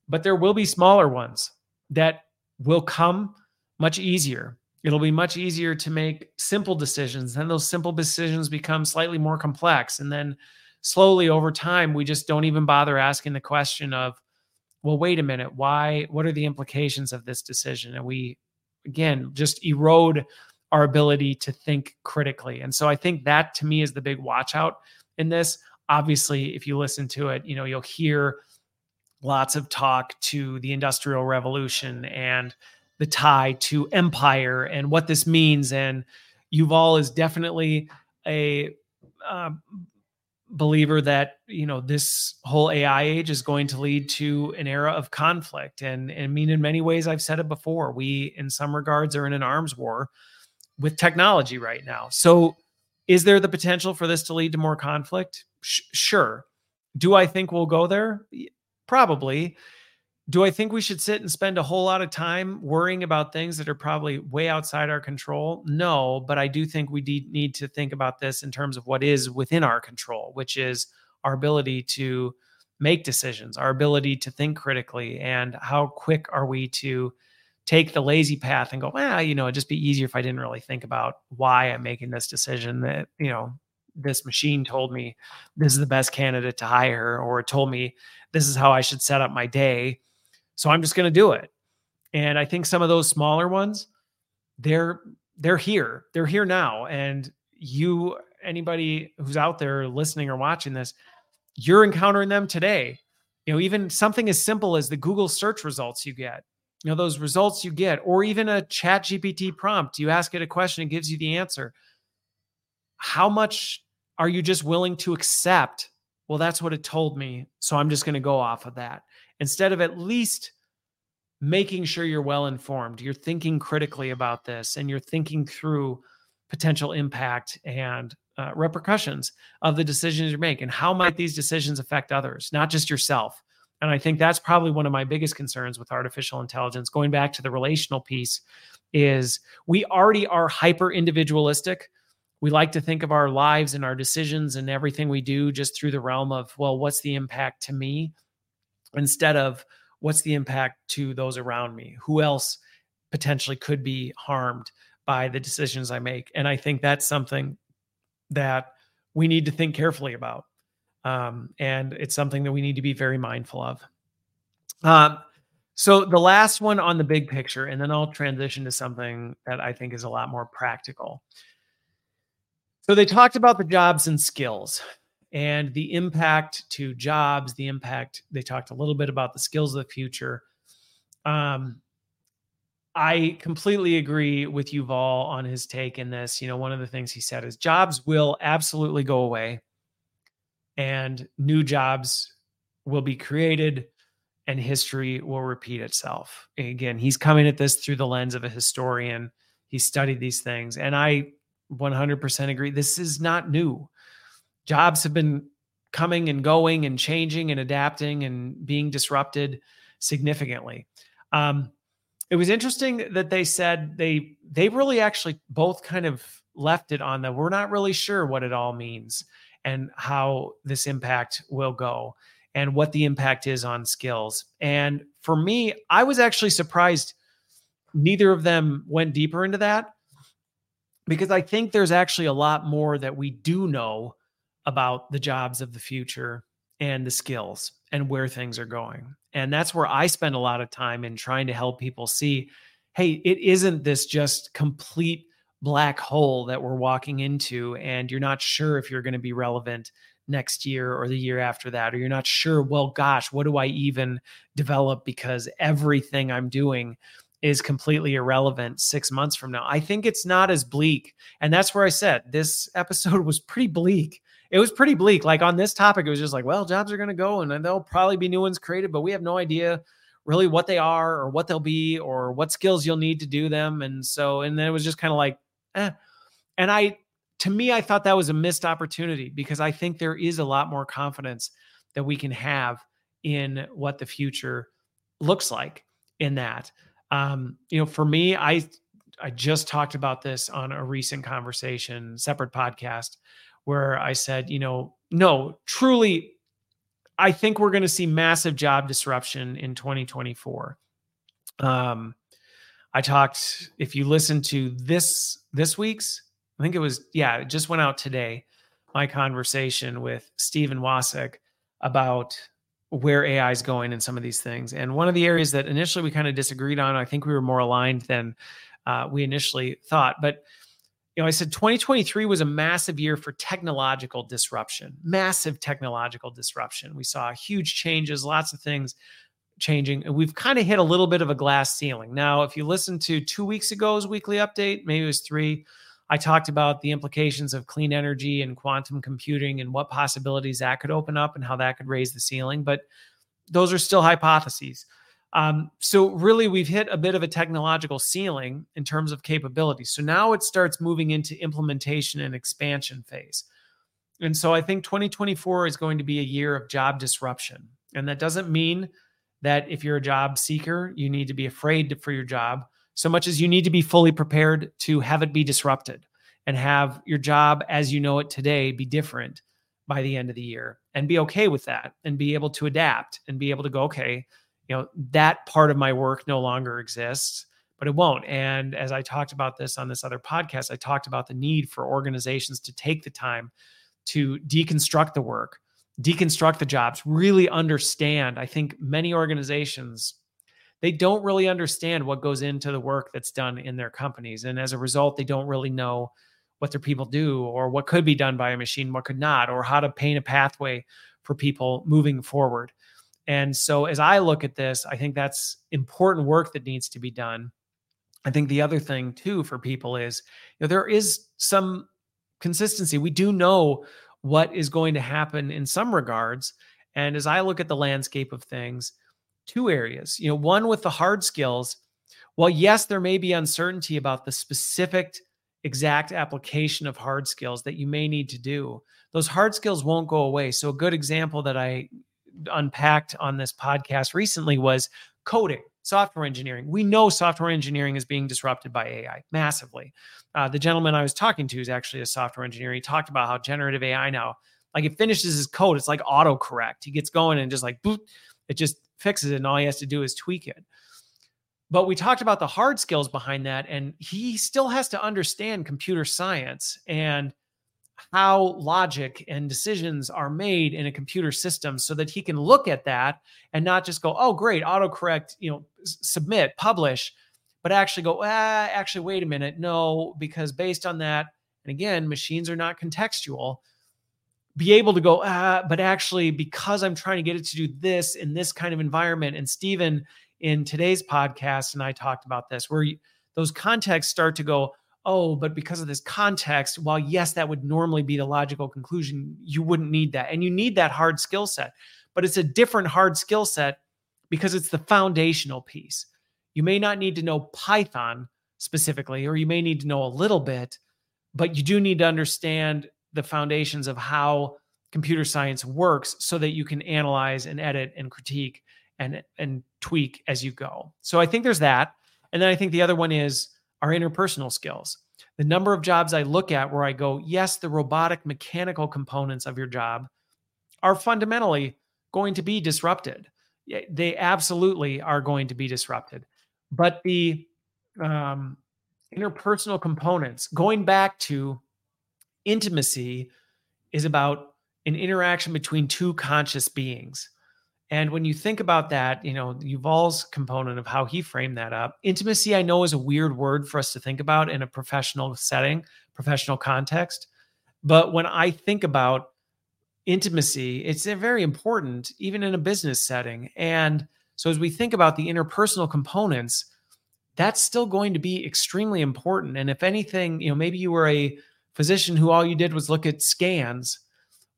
S1: but there will be smaller ones that will come much easier it'll be much easier to make simple decisions. Then those simple decisions become slightly more complex. And then slowly over time, we just don't even bother asking the question of, well, wait a minute, why, what are the implications of this decision? And we, again, just erode our ability to think critically. And so I think that to me is the big watch out in this. Obviously, if you listen to it, you know, you'll hear lots of talk to the industrial revolution and the tie to empire and what this means. And Yuval is definitely a uh, believer that you know this whole AI age is going to lead to an era of conflict. And, I mean, in many ways, I've said it before. We, in some regards, are in an arms war with technology right now. So, is there the potential for this to lead to more conflict? Sh- sure. Do I think we'll go there? Probably. Do I think we should sit and spend a whole lot of time worrying about things that are probably way outside our control? No, but I do think we need to think about this in terms of what is within our control, which is our ability to make decisions, our ability to think critically, and how quick are we to take the lazy path and go, well, you know, it'd just be easier if I didn't really think about why I'm making this decision that, you know, this machine told me this is the best candidate to hire, or told me this is how I should set up my day so I'm just going to do it. And I think some of those smaller ones, they're they're here. They're here now. And you, anybody who's out there listening or watching this, you're encountering them today. You know, even something as simple as the Google search results you get. You know, those results you get, or even a chat GPT prompt. You ask it a question, it gives you the answer. How much are you just willing to accept? Well, that's what it told me. So I'm just going to go off of that instead of at least making sure you're well informed, you're thinking critically about this and you're thinking through potential impact and uh, repercussions of the decisions you make and how might these decisions affect others, not just yourself. And I think that's probably one of my biggest concerns with artificial intelligence. Going back to the relational piece, is we already are hyper individualistic. We like to think of our lives and our decisions and everything we do just through the realm of, well, what's the impact to me? Instead of what's the impact to those around me? Who else potentially could be harmed by the decisions I make? And I think that's something that we need to think carefully about. Um, and it's something that we need to be very mindful of. Um, so the last one on the big picture, and then I'll transition to something that I think is a lot more practical. So they talked about the jobs and skills and the impact to jobs, the impact, they talked a little bit about the skills of the future. Um, I completely agree with Yuval on his take in this. You know, one of the things he said is jobs will absolutely go away and new jobs will be created and history will repeat itself. again, he's coming at this through the lens of a historian. He studied these things. And I 100% agree. This is not new jobs have been coming and going and changing and adapting and being disrupted significantly. Um, it was interesting that they said they they really actually both kind of left it on that we're not really sure what it all means and how this impact will go and what the impact is on skills. And for me, I was actually surprised neither of them went deeper into that because I think there's actually a lot more that we do know about the jobs of the future and the skills and where things are going. And that's where I spend a lot of time in trying to help people see hey, it isn't this just complete black hole that we're walking into, and you're not sure if you're going to be relevant next year or the year after that, or you're not sure, well, gosh, what do I even develop because everything I'm doing is completely irrelevant six months from now. I think it's not as bleak. And that's where I said this episode was pretty bleak it was pretty bleak. Like on this topic, it was just like, well, jobs are going to go and there'll probably be new ones created, but we have no idea really what they are or what they'll be or what skills you'll need to do them. And so, and then it was just kind of like, eh. And I, to me, I thought that was a missed opportunity because I think there is a lot more confidence that we can have in what the future looks like in that. Um, you know, for me, I I just talked about this on a recent conversation, separate podcast, where I said, you know, no, truly, I think we're going to see massive job disruption in 2024. Um, I talked, if you listen to this this week's, I think it was, yeah, it just went out today. My conversation with Stephen Wasek about where AI is going and some of these things. And one of the areas that initially we kind of disagreed on, I think we were more aligned than uh, we initially thought. But you know, I said 2023 was a massive year for technological disruption, massive technological disruption. We saw huge changes, lots of things changing. And we've kind of hit a little bit of a glass ceiling. Now, if you listen to two weeks ago's weekly update, maybe it was three, I talked about the implications of clean energy and quantum computing and what possibilities that could open up and how that could raise the ceiling. But those are still hypotheses. Um, so really, we've hit a bit of a technological ceiling in terms of capabilities. So now it starts moving into implementation and expansion phase. And so I think 2024 is going to be a year of job disruption. And that doesn't mean that if you're a job seeker, you need to be afraid for your job so much as you need to be fully prepared to have it be disrupted and have your job as you know it today be different by the end of the year and be okay with that and be able to adapt and be able to go, okay, you know that part of my work no longer exists but it won't. And as i talked about this on this other podcast i talked about the need for organizations to take the time to deconstruct the work deconstruct the jobs really understand. I think many organizations they don't really understand what goes into the work that's done in their companies. And as a result they don't really know what their people do or what could be done by a machine what could not or how to paint a pathway for people moving forward and so as I look at this, I think that's important work that needs to be done. I think the other thing too for people is you know there is some consistency. We do know what is going to happen in some regards. And as I look at the landscape of things, two areas. You know, one with the hard skills, well, yes, there may be uncertainty about the specific exact application of hard skills that you may need to do. Those hard skills won't go away. So a good example that I unpacked on this podcast recently was coding software engineering. We know software engineering is being disrupted by AI massively. Uh, the gentleman I was talking to is actually a software engineer. He talked about how generative AI now, like it finishes his code, it's like autocorrect. He gets going and just like boop, it just fixes it, and all he has to do is tweak it. But we talked about the hard skills behind that, and he still has to understand computer science and how logic and decisions are made in a computer system so that he can look at that and not just go, oh, great, autocorrect, you know, submit, publish, but actually go, ah, actually, wait a minute. No, because based on that, and again, machines are not contextual, be able to go, ah, but actually, because I'm trying to get it to do this in this kind of environment. And Stephen, in today's podcast, and I talked about this, where those contexts start to go, oh, but because of this context, while yes, that would normally be the logical conclusion, you wouldn't need that. And you need that hard skill set, but it's a different hard skill set because it's the foundational piece. You may not need to know Python specifically, or you may need to know a little bit, but you do need to understand the foundations of how computer science works so that you can analyze and edit and critique and and tweak as you go. So I think there's that. And then I think the other one is our interpersonal skills. The number of jobs I look at where I go, yes, the robotic mechanical components of your job are fundamentally going to be disrupted. They absolutely are going to be disrupted. But the um, interpersonal components, going back to intimacy, is about an interaction between two conscious beings. And when you think about that, you know, Yuval's component of how he framed that up, intimacy, I know is a weird word for us to think about in a professional setting, professional context. But when I think about intimacy, it's very important, even in a business setting. And so as we think about the interpersonal components, that's still going to be extremely important. And if anything, you know, maybe you were a physician who all you did was look at scans.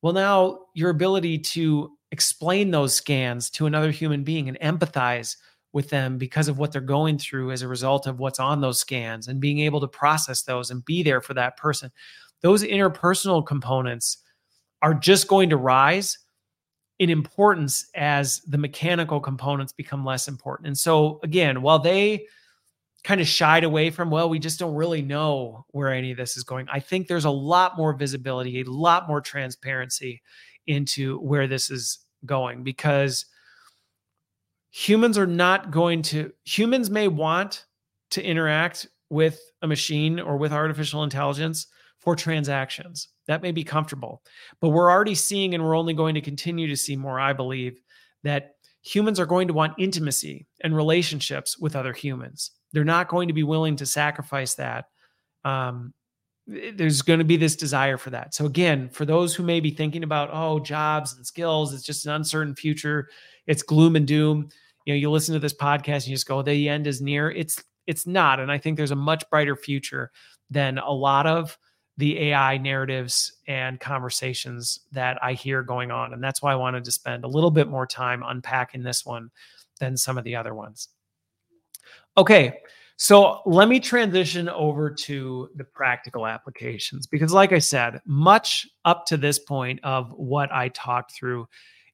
S1: Well, now your ability to explain those scans to another human being and empathize with them because of what they're going through as a result of what's on those scans and being able to process those and be there for that person. Those interpersonal components are just going to rise in importance as the mechanical components become less important. And so, again, while they kind of shied away from, well, we just don't really know where any of this is going, I think there's a lot more visibility, a lot more transparency into where this is going because humans are not going to humans may want to interact with a machine or with artificial intelligence for transactions. That may be comfortable but we're already seeing and we're only going to continue to see more i believe that humans are going to want intimacy and relationships with other humans. They're not going to be willing to sacrifice that um, there's going to be this desire for that. So again, for those who may be thinking about oh jobs and skills, it's just an uncertain future. It's gloom and doom. You know, you listen to this podcast and you just go, the end is near. It's it's not, and I think there's a much brighter future than a lot of the AI narratives and conversations that I hear going on, and that's why I wanted to spend a little bit more time unpacking this one than some of the other ones. Okay, so let me transition over to the practical applications because, like I said, much up to this point of what I talked through,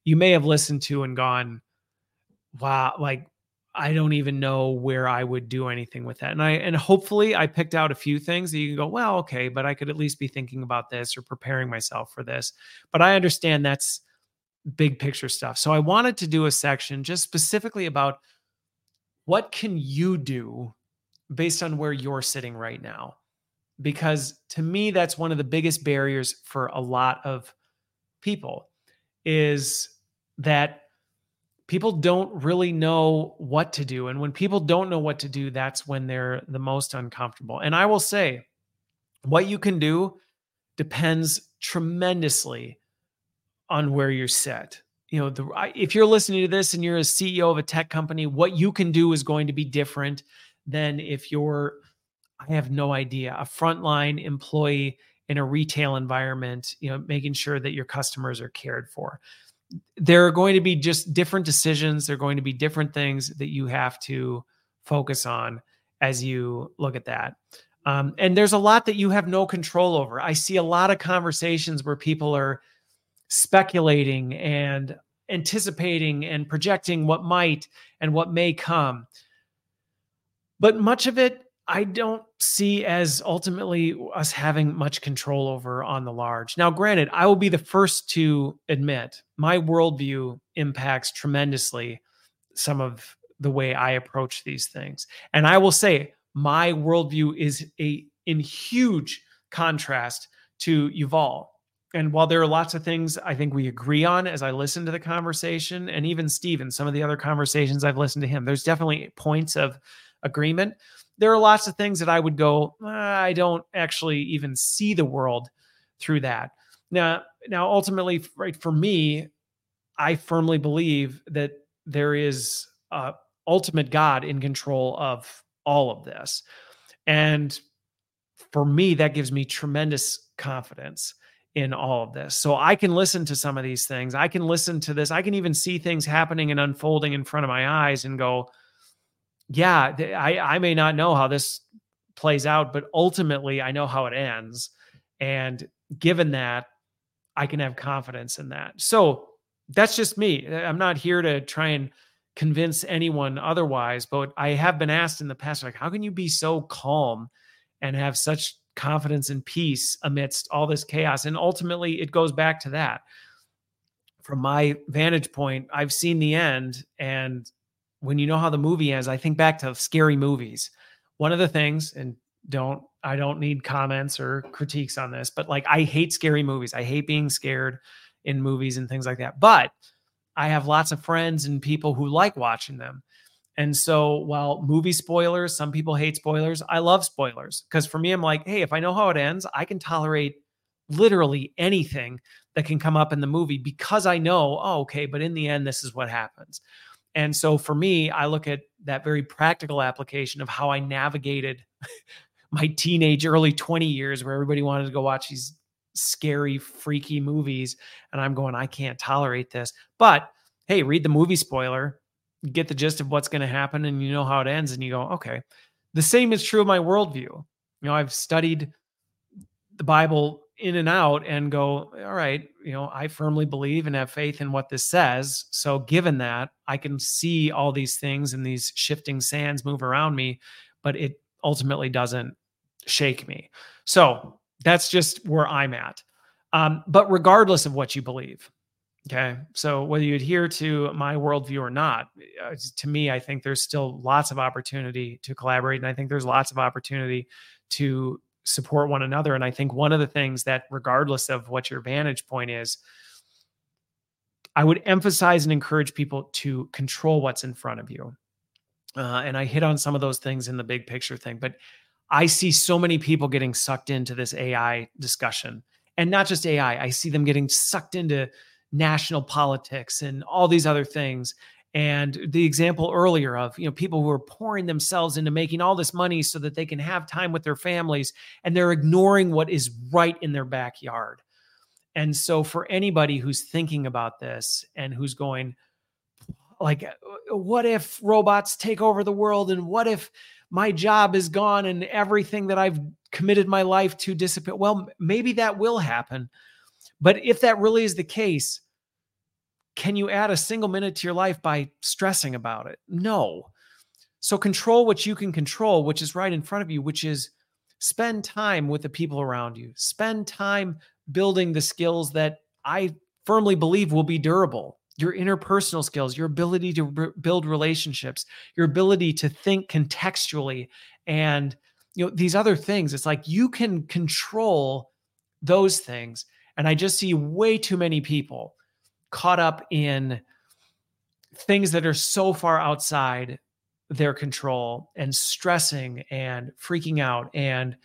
S1: you may have listened to and gone, wow, like I don't even know where I would do anything with that. And I and hopefully I picked out a few things that you can go, well, okay, but I could at least be thinking about this or preparing myself for this. But I understand that's big picture stuff. So I wanted to do a section just specifically about what can you do based on where you're sitting right now. Because to me, that's one of the biggest barriers for a lot of people is that people don't really know what to do. And when people don't know what to do, that's when they're the most uncomfortable. And I will say, what you can do depends tremendously on where you're set. You know, the, if you're listening to this and you're a CEO of a tech company, what you can do is going to be different than if you're, I have no idea, a frontline employee in a retail environment, you know, making sure that your customers are cared for. There are going to be just different decisions. There are going to be different things that you have to focus on as you look at that. Um, and there's a lot that you have no control over. I see a lot of conversations where people are speculating and anticipating and projecting what might and what may come. But much of it, I don't see as ultimately us having much control over on the large. Now, granted, I will be the first to admit my worldview impacts tremendously some of the way I approach these things. And I will say my worldview is a in huge contrast to Yuval. And while there are lots of things I think we agree on as I listen to the conversation, and even Stephen, some of the other conversations I've listened to him, there's definitely points of agreement. There are lots of things that I would go, ah, I don't actually even see the world through that. Now, now ultimately, right for me, I firmly believe that there is ultimate God in control of all of this. And for me, that gives me tremendous confidence in all of this. So I can listen to some of these things. I can listen to this. I can even see things happening and unfolding in front of my eyes and go, yeah, I, I may not know how this plays out, but ultimately I know how it ends. And given that, I can have confidence in that. So that's just me. I'm not here to try and convince anyone otherwise, but I have been asked in the past, like, how can you be so calm and have such confidence and peace amidst all this chaos? And ultimately, it goes back to that. From my vantage point, I've seen the end. And when you know how the movie ends, I think back to scary movies. One of the things, and don't, I don't need comments or critiques on this, but like, I hate scary movies. I hate being scared in movies and things like that. But I have lots of friends and people who like watching them. And so while movie spoilers, some people hate spoilers, I love spoilers because for me, I'm like, hey, if I know how it ends, I can tolerate literally anything that can come up in the movie because I know, oh, okay, but in the end, this is what happens. And so for me, I look at that very practical application of how I navigated my teenage, early 20 years where everybody wanted to go watch these scary, freaky movies. And I'm going, I can't tolerate this. But hey, read the movie spoiler, get the gist of what's going to happen, and you know how it ends. And you go, okay. The same is true of my worldview. You know, I've studied the Bible in and out and go, all right, you know, I firmly believe and have faith in what this says. So, given that, I can see all these things and these shifting sands move around me, but it ultimately doesn't shake me. So, that's just where I'm at. Um, but regardless of what you believe, okay, so whether you adhere to my worldview or not, uh, to me, I think there's still lots of opportunity to collaborate. And I think there's lots of opportunity to support one another. And I think one of the things that, regardless of what your vantage point is, I would emphasize and encourage people to control what's in front of you. Uh, and I hit on some of those things in the big picture thing, but I see so many people getting sucked into this AI discussion and not just AI. I see them getting sucked into national politics and all these other things. And the example earlier of, you know, people who are pouring themselves into making all this money so that they can have time with their families and they're ignoring what is right in their backyard. And so for anybody who's thinking about this and who's going like uh, uh, what if robots take over the world and what if my job is gone and everything that I've committed my life to dissipate. Well, maybe that will happen. But if that really is the case, can you add a single minute to your life by stressing about it? No. So control what you can control, which is right in front of you, which is spend time with the people around you. Spend time building the skills that I firmly believe will be durable your interpersonal skills, your ability to re- build relationships, your ability to think contextually and you know these other things. It's like you can control those things and I just see way too many people caught up in things that are so far outside their control and stressing and freaking out and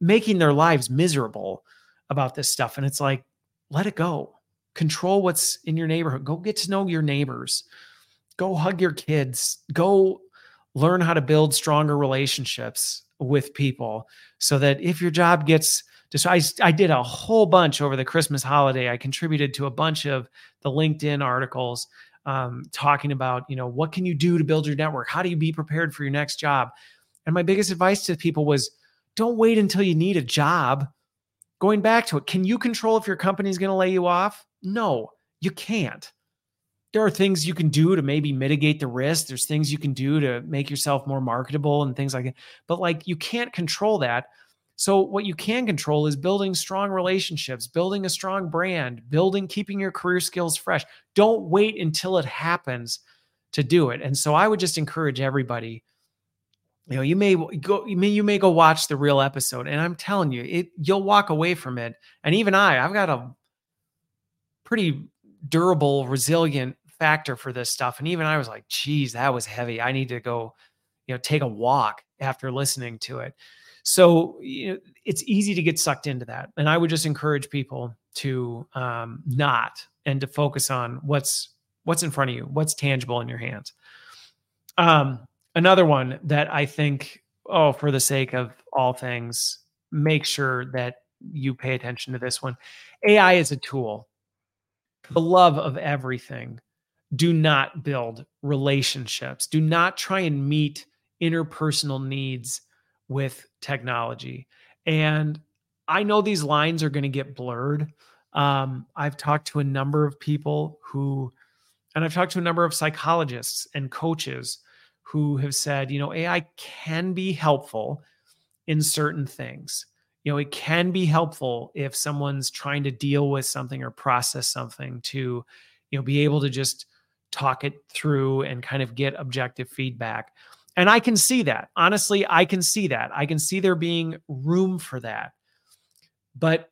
S1: making their lives miserable about this stuff and it's like let it go control what's in your neighborhood. Go get to know your neighbors. Go hug your kids. Go learn how to build stronger relationships with people so that if your job gets just I, I did a whole bunch over the Christmas holiday. I contributed to a bunch of the LinkedIn articles um, talking about, you know, what can you do to build your network? How do you be prepared for your next job? And my biggest advice to people was don't wait until you need a job. Going back to it, can you control if your company is going to lay you off? No, you can't. There are things you can do to maybe mitigate the risk. There's things you can do to make yourself more marketable and things like that. But like you can't control that. So what you can control is building strong relationships, building a strong brand, building keeping your career skills fresh. Don't wait until it happens to do it. And so I would just encourage everybody you know you may go you may you may go watch the real episode and i'm telling you it you'll walk away from it and even i i've got a pretty durable, resilient factor for this stuff. And even I was like, geez, that was heavy. I need to go, you know, take a walk after listening to it. So you know, it's easy to get sucked into that. And I would just encourage people to um, not and to focus on what's what's in front of you, what's tangible in your hands. Um, another one that I think, oh, for the sake of all things, make sure that you pay attention to this one. AI is a tool the love of everything, do not build relationships. Do not try and meet interpersonal needs with technology. And I know these lines are going to get blurred Um, I've talked to a number of people who, and I've talked to a number of psychologists and coaches who have said, you know, AI can be helpful in certain things. You know, it can be helpful if someone's trying to deal with something or process something to, you know, be able to just talk it through and kind of get objective feedback. And I can see that. Honestly, I can see that. I can see there being room for that. But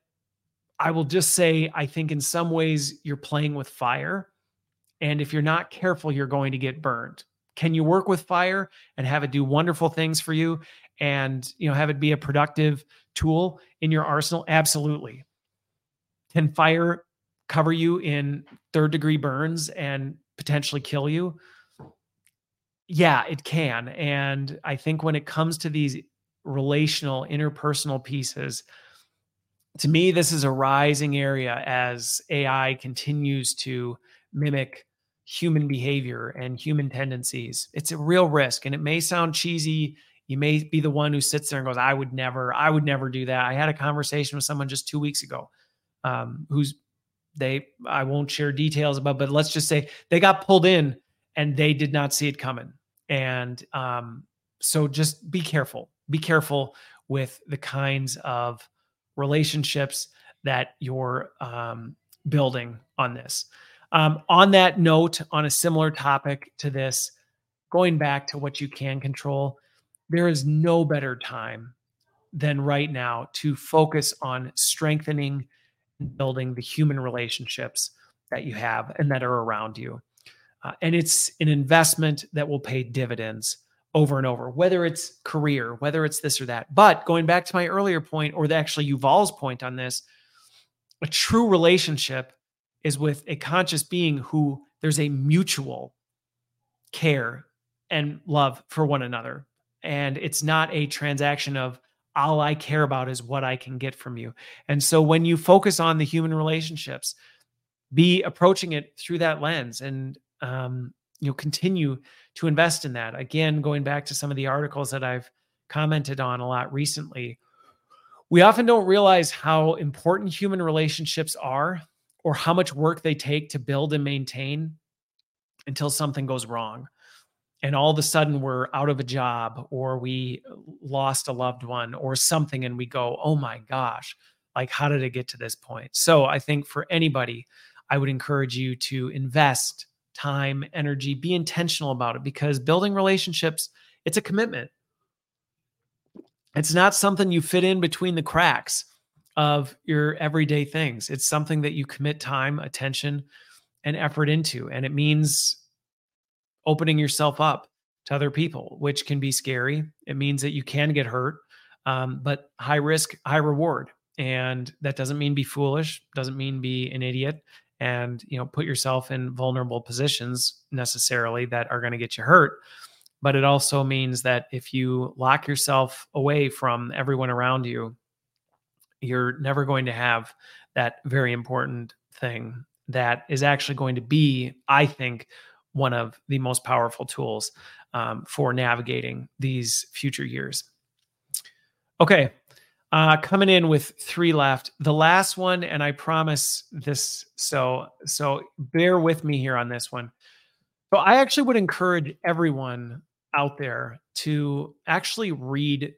S1: I will just say, I think in some ways you're playing with fire. And if you're not careful, you're going to get burned. Can you work with fire and have it do wonderful things for you and you know have it be a productive tool in your arsenal? Absolutely. Can fire cover you in third degree burns and potentially kill you? Yeah, it can. And I think when it comes to these relational, interpersonal pieces, to me, this is a rising area as AI continues to mimic human behavior and human tendencies. It's a real risk. And it may sound cheesy. You may be the one who sits there and goes, I would never, I would never do that. I had a conversation with someone just two weeks ago um, who's they I won't share details about, but let's just say they got pulled in and they did not see it coming. And um, so just be careful. Be careful with the kinds of relationships that you're um, building on this. Um, on that note, on a similar topic to this, going back to what you can control, there is no better time than right now to focus on strengthening and building the human relationships that you have and that are around you. Uh, and it's an investment that will pay dividends over and over, whether it's career, whether it's this or that. But going back to my earlier point, or the, actually Yuval's point on this, a true relationship is with a conscious being who there's a mutual care and love for one another. And it's not a transaction of all I care about is what I can get from you. And so when you focus on the human relationships, be approaching it through that lens and um, you know continue to invest in that. Again, going back to some of the articles that I've commented on a lot recently, we often don't realize how important human relationships are or how much work they take to build and maintain until something goes wrong and all of a sudden we're out of a job or we lost a loved one or something and we go oh my gosh like how did it get to this point so i think for anybody i would encourage you to invest time energy be intentional about it because building relationships it's a commitment it's not something you fit in between the cracks of your everyday things it's something that you commit time attention and effort into and it means opening yourself up to other people, which can be scary. It means that you can get hurt, um, but high risk, high reward. And that doesn't mean be foolish, doesn't mean be an idiot and you know put yourself in vulnerable positions necessarily that are going to get you hurt but it also means that if you lock yourself away from everyone around you you're never going to have that very important thing that is actually going to be i think one of the most powerful tools um, for navigating these future years. Okay, uh, coming in with three left. The last one, and I promise this. So, so bear with me here on this one. So, I actually would encourage everyone out there to actually read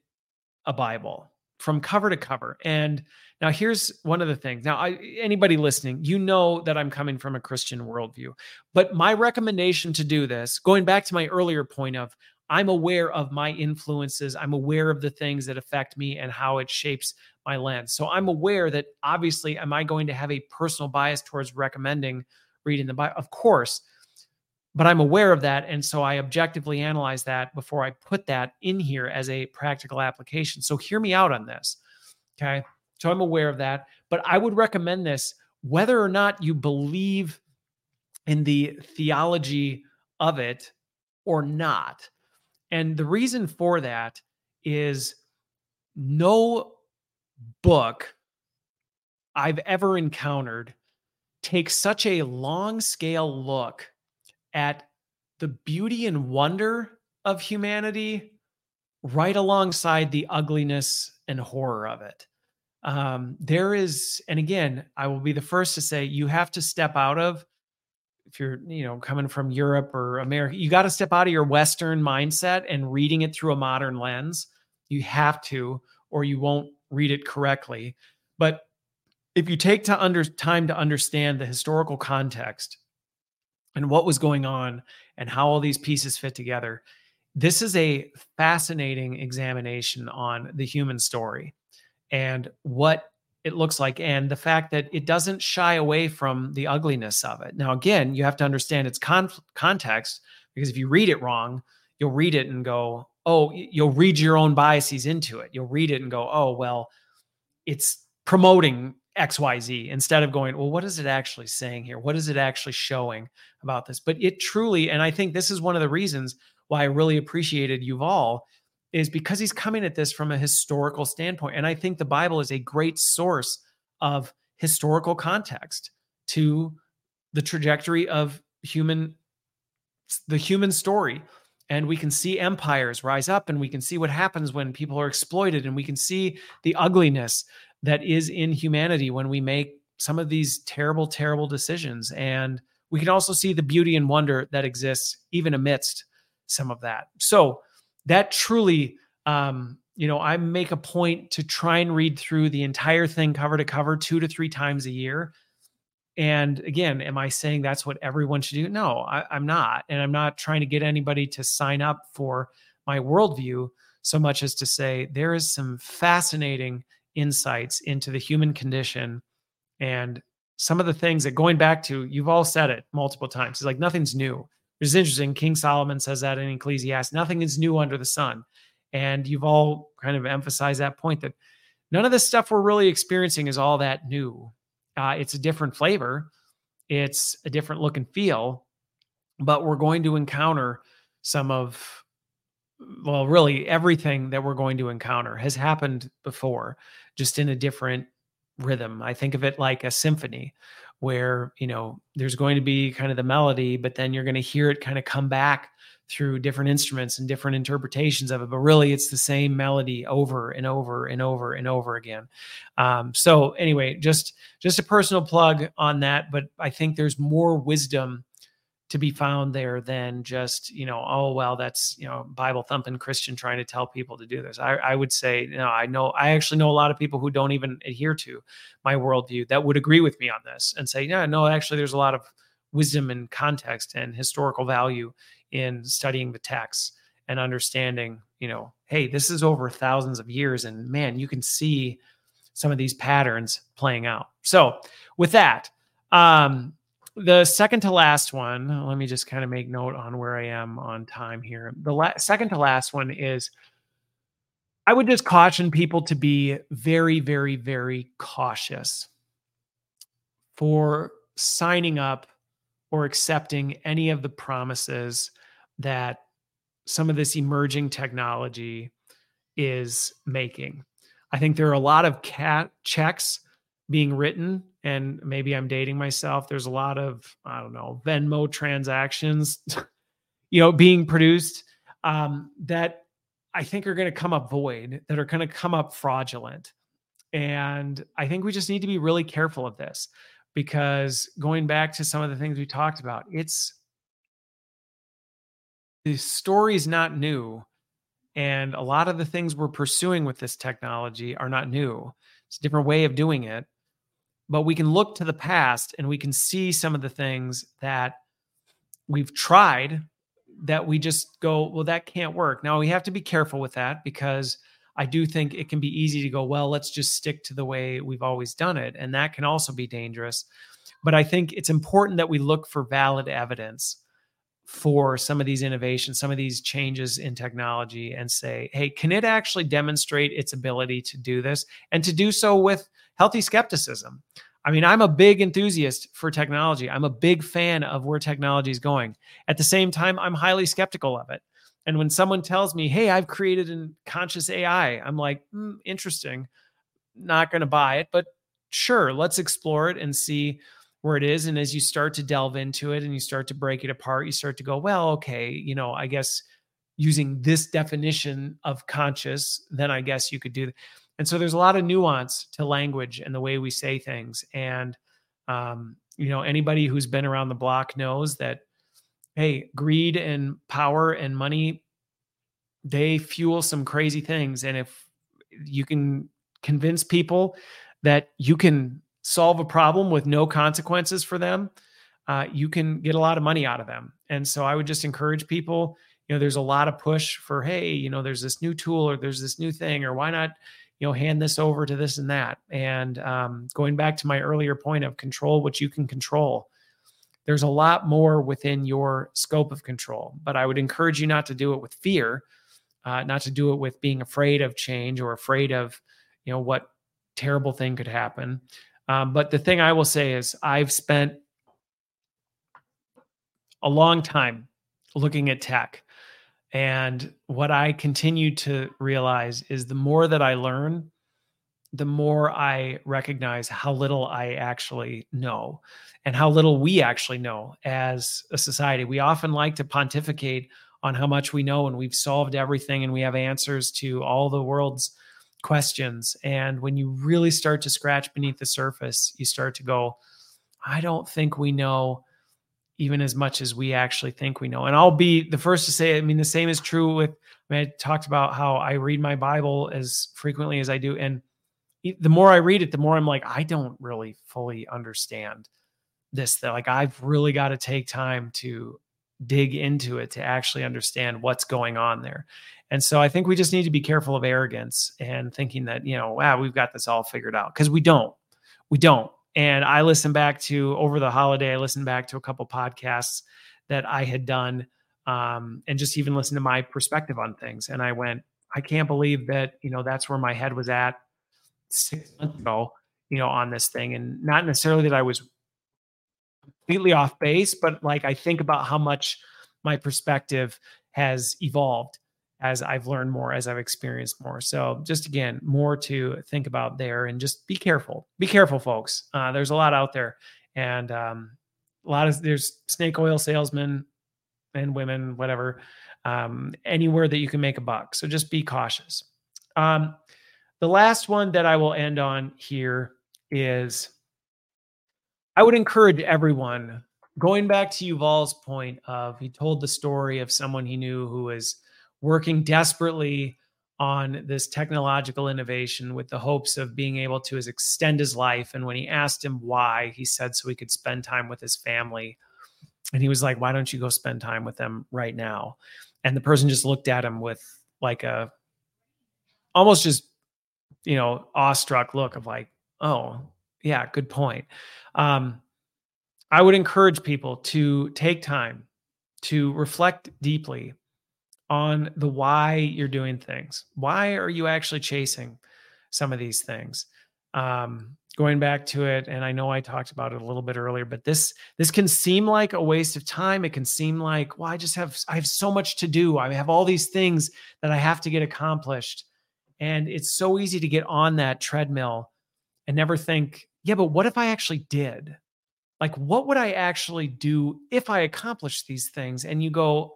S1: a Bible from cover to cover. And now, here's one of the things. Now, I, anybody listening, you know that I'm coming from a Christian worldview, but my recommendation to do this, going back to my earlier point of I'm aware of my influences, I'm aware of the things that affect me and how it shapes my lens. So I'm aware that obviously, am I going to have a personal bias towards recommending reading the Bible? Of course. But I'm aware of that. And so I objectively analyze that before I put that in here as a practical application. So hear me out on this. Okay. So I'm aware of that. But I would recommend this whether or not you believe in the theology of it or not. And the reason for that is no book I've ever encountered takes such a long scale look at the beauty and wonder of humanity right alongside the ugliness and horror of it. um, there is, and again, I will be the first to say you have to step out of if you're you know coming from Europe or America, you got to step out of your Western mindset and reading it through a modern lens. You have to, or you won't read it correctly. But if you take to under, time to understand the historical context and what was going on and how all these pieces fit together, this is a fascinating examination on the human story and what it looks like and the fact that it doesn't shy away from the ugliness of it. Now, again, you have to understand its con- context because if you read it wrong, you'll read it and go, oh, you'll read your own biases into it. You'll read it and go, oh, well, it's promoting XYZ instead of going, well, what is it actually saying here? What is it actually showing about this? But it truly, and I think this is one of the reasons why I really appreciated Yuval is because he's coming at this from a historical standpoint. And I think the Bible is a great source of historical context to the trajectory of human the human story. And we can see empires rise up and we can see what happens when people are exploited and we can see the ugliness that is in humanity when we make some of these terrible terrible decisions. And we can also see the beauty and wonder that exists even amidst some of that. So that truly um, you know i make a point to try and read through the entire thing cover to cover two to three times a year. And again am i saying that's what everyone should do? No I, i'm not. And i'm not trying to get anybody to sign up for my worldview so much as to say there is some fascinating insights into the human condition. And some of the things that going back to Yuval said it multiple times it's like nothing's new is interesting. King Solomon says that in Ecclesiastes. Nothing is new under the sun. And Yuval kind of emphasized that point that none of the stuff we're really experiencing is all that new. Uh, it's a different flavor, it's a different look and feel, but we're going to encounter some of, well, really everything that we're going to encounter has happened before, just in a different rhythm. I think of it like a symphony where you know there's going to be kind of the melody but then you're going to hear it kind of come back through different instruments and different interpretations of it but really it's the same melody over and over and over and over again. Um, so anyway just just a personal plug on that but i think there's more wisdom to be found there than just you know oh well that's you know bible thumping christian trying to tell people to do this. I, I would say you know i know i actually know a lot of people who don't even adhere to my worldview that would agree with me on this and say yeah no actually there's a lot of wisdom and context and historical value in studying the text and understanding you know hey this is over thousands of years and man you can see some of these patterns playing out. So with that um the second to last one, let me just kind of make note on where I am on time here. The la- second to last one is I would just caution people to be very, very, very cautious for signing up or accepting any of the promises that some of this emerging technology is making. I think there are a lot of cat checks being written and maybe I'm dating myself. There's a lot of, I don't know, Venmo transactions, you know, being produced um, that I think are going to come up void, that are going to come up fraudulent. And I think we just need to be really careful of this because going back to some of the things we talked about, it's the story is not new. And a lot of the things we're pursuing with this technology are not new. It's a different way of doing it but we can look to the past and we can see some of the things that we've tried that we just go, well, that can't work. Now we have to be careful with that because I do think it can be easy to go, well, let's just stick to the way we've always done it. And that can also be dangerous. But I think it's important that we look for valid evidence for some of these innovations, some of these changes in technology, and say, hey, can it actually demonstrate its ability to do this and to do so with healthy skepticism. I mean, I'm a big enthusiast for technology. I'm a big fan of where technology is going. At the same time, I'm highly skeptical of it. And when someone tells me, hey, I've created a conscious AI, I'm like, mm, interesting. Not going to buy it, but sure, let's explore it and see where it is. And as you start to delve into it and you start to break it apart, you start to go, well, okay, you know, I guess using this definition of conscious, then I guess you could do And so there's a lot of nuance to language and the way we say things. And, um, you know, anybody who's been around the block knows that, hey, greed and power and money, they fuel some crazy things. And if you can convince people that you can solve a problem with no consequences for them, uh, you can get a lot of money out of them. And so I would just encourage people, you know, there's a lot of push for, hey, you know, there's this new tool or there's this new thing, or why not, you know, hand this over to this and that. And um, going back to my earlier point of control what you can control, there's a lot more within your scope of control. But I would encourage you not to do it with fear, uh, not to do it with being afraid of change or afraid of, you know, what terrible thing could happen. Um, but the thing I will say is, I've spent a long time looking at tech. And what I continue to realize is the more that I learn, the more I recognize how little I actually know and how little we actually know as a society. We often like to pontificate on how much we know and we've solved everything and we have answers to all the world's questions. And when you really start to scratch beneath the surface, you start to go, I don't think we know even as much as we actually think we know. And I'll be the first to say, I mean, the same is true with, I, mean, I talked about how I read my Bible as frequently as I do. And the more I read it, the more I'm like, I don't really fully understand this. That like, I've really got to take time to dig into it to actually understand what's going on there. And so I think we just need to be careful of arrogance and thinking that, you know, wow, we've got this all figured out because we don't. We don't. And I listened back to over the holiday, I listened back to a couple podcasts that I had done um, and just even listened to my perspective on things. And I went, I can't believe that, you know, that's where my head was at six months ago, you know, on this thing. And not necessarily that I was completely off base, but like I think about how much my perspective has evolved as I've learned more, as I've experienced more. So, just again, more to think about there and just be careful. Be careful, folks. Uh, there's a lot out there, and um, a lot of there's snake oil salesmen and women, whatever, um, anywhere that you can make a buck. So, just be cautious. Um, the last one that I will end on here is I would encourage everyone going back to Yuval's point of he told the story of someone he knew who was working desperately on this technological innovation with the hopes of being able to extend his life. And when he asked him why, he said so he could spend time with his family. And he was like, Why don't you go spend time with them right now? And the person just looked at him with like a almost just, you know, awestruck look of like, Oh, yeah, good point. Um, I would encourage people to take time to reflect deeply on the why you're doing things. Why are you actually chasing some of these things? Um, going back to it, and I know I talked about it a little bit earlier, but this this can seem like a waste of time. It can seem like, well, I just have I have so much to do. I have all these things that I have to get accomplished. And it's so easy to get on that treadmill and never think, yeah, but what if I actually did? Like, what would I actually do if I accomplished these things? And you go,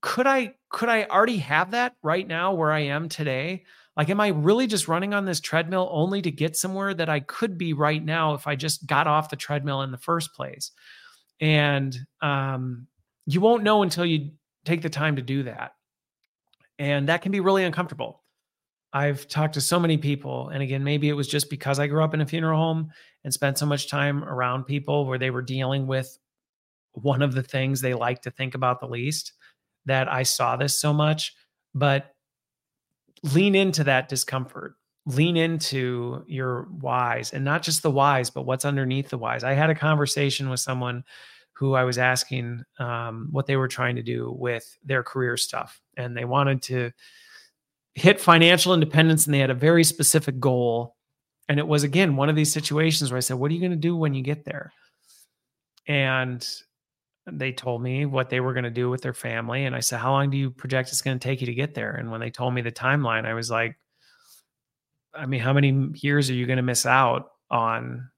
S1: could I could I already have that right now where I am today? Like, am I really just running on this treadmill only to get somewhere that I could be right now if I just got off the treadmill in the first place? And um, you won't know until you take the time to do that. And that can be really uncomfortable. I've talked to so many people, and again, maybe it was just because I grew up in a funeral home and spent so much time around people where they were dealing with one of the things they like to think about the least that I saw this so much, but lean into that discomfort. Lean into your whys and not just the whys, but what's underneath the whys. I had a conversation with someone who I was asking um, what they were trying to do with their career stuff. And they wanted to hit financial independence and they had a very specific goal. And it was, again, one of these situations where I said, What are you going to do when you get there? And they told me what they were going to do with their family and i said how long do you project it's going to take you to get there and when they told me the timeline i was like i mean how many years are you going to miss out on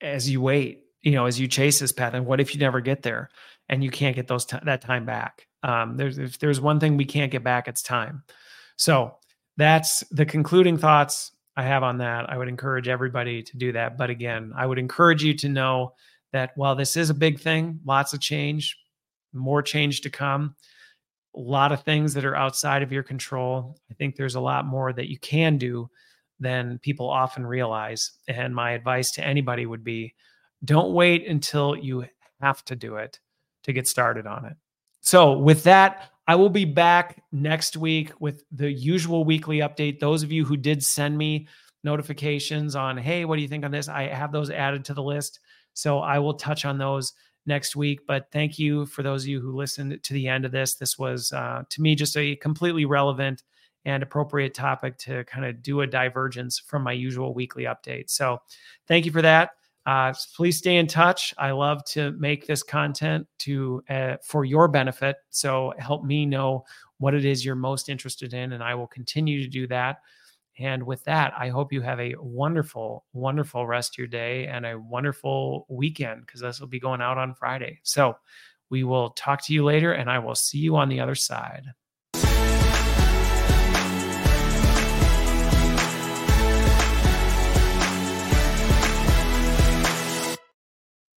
S1: as you wait you know as you chase this path and what if you never get there and you can't get those t- that time back um, there's if there's one thing we can't get back it's time so that's the concluding thoughts I have on that. I would encourage everybody to do that. But again, I would encourage you to know that while this is a big thing, lots of change, more change to come, a lot of things that are outside of your control. I think there's a lot more that you can do than people often realize. And my advice to anybody would be don't wait until you have to do it to get started on it. So, with that, I will be back next week with the usual weekly update. Those of you who did send me notifications on, hey, what do you think on this? I have those added to the list. So I will touch on those next week. But thank you for those of you who listened to the end of this. This was, uh, to me, just a completely relevant and appropriate topic to kind of do a divergence from my usual weekly update. So thank you for that. Uh, please stay in touch. I love to make this content to uh, for your benefit. So help me know what it is you're most interested in, and I will continue to do that. And with that, I hope you have a wonderful, wonderful rest of your day and a wonderful weekend because this will be going out on Friday. So we will talk to you later, and I will see you on the other side.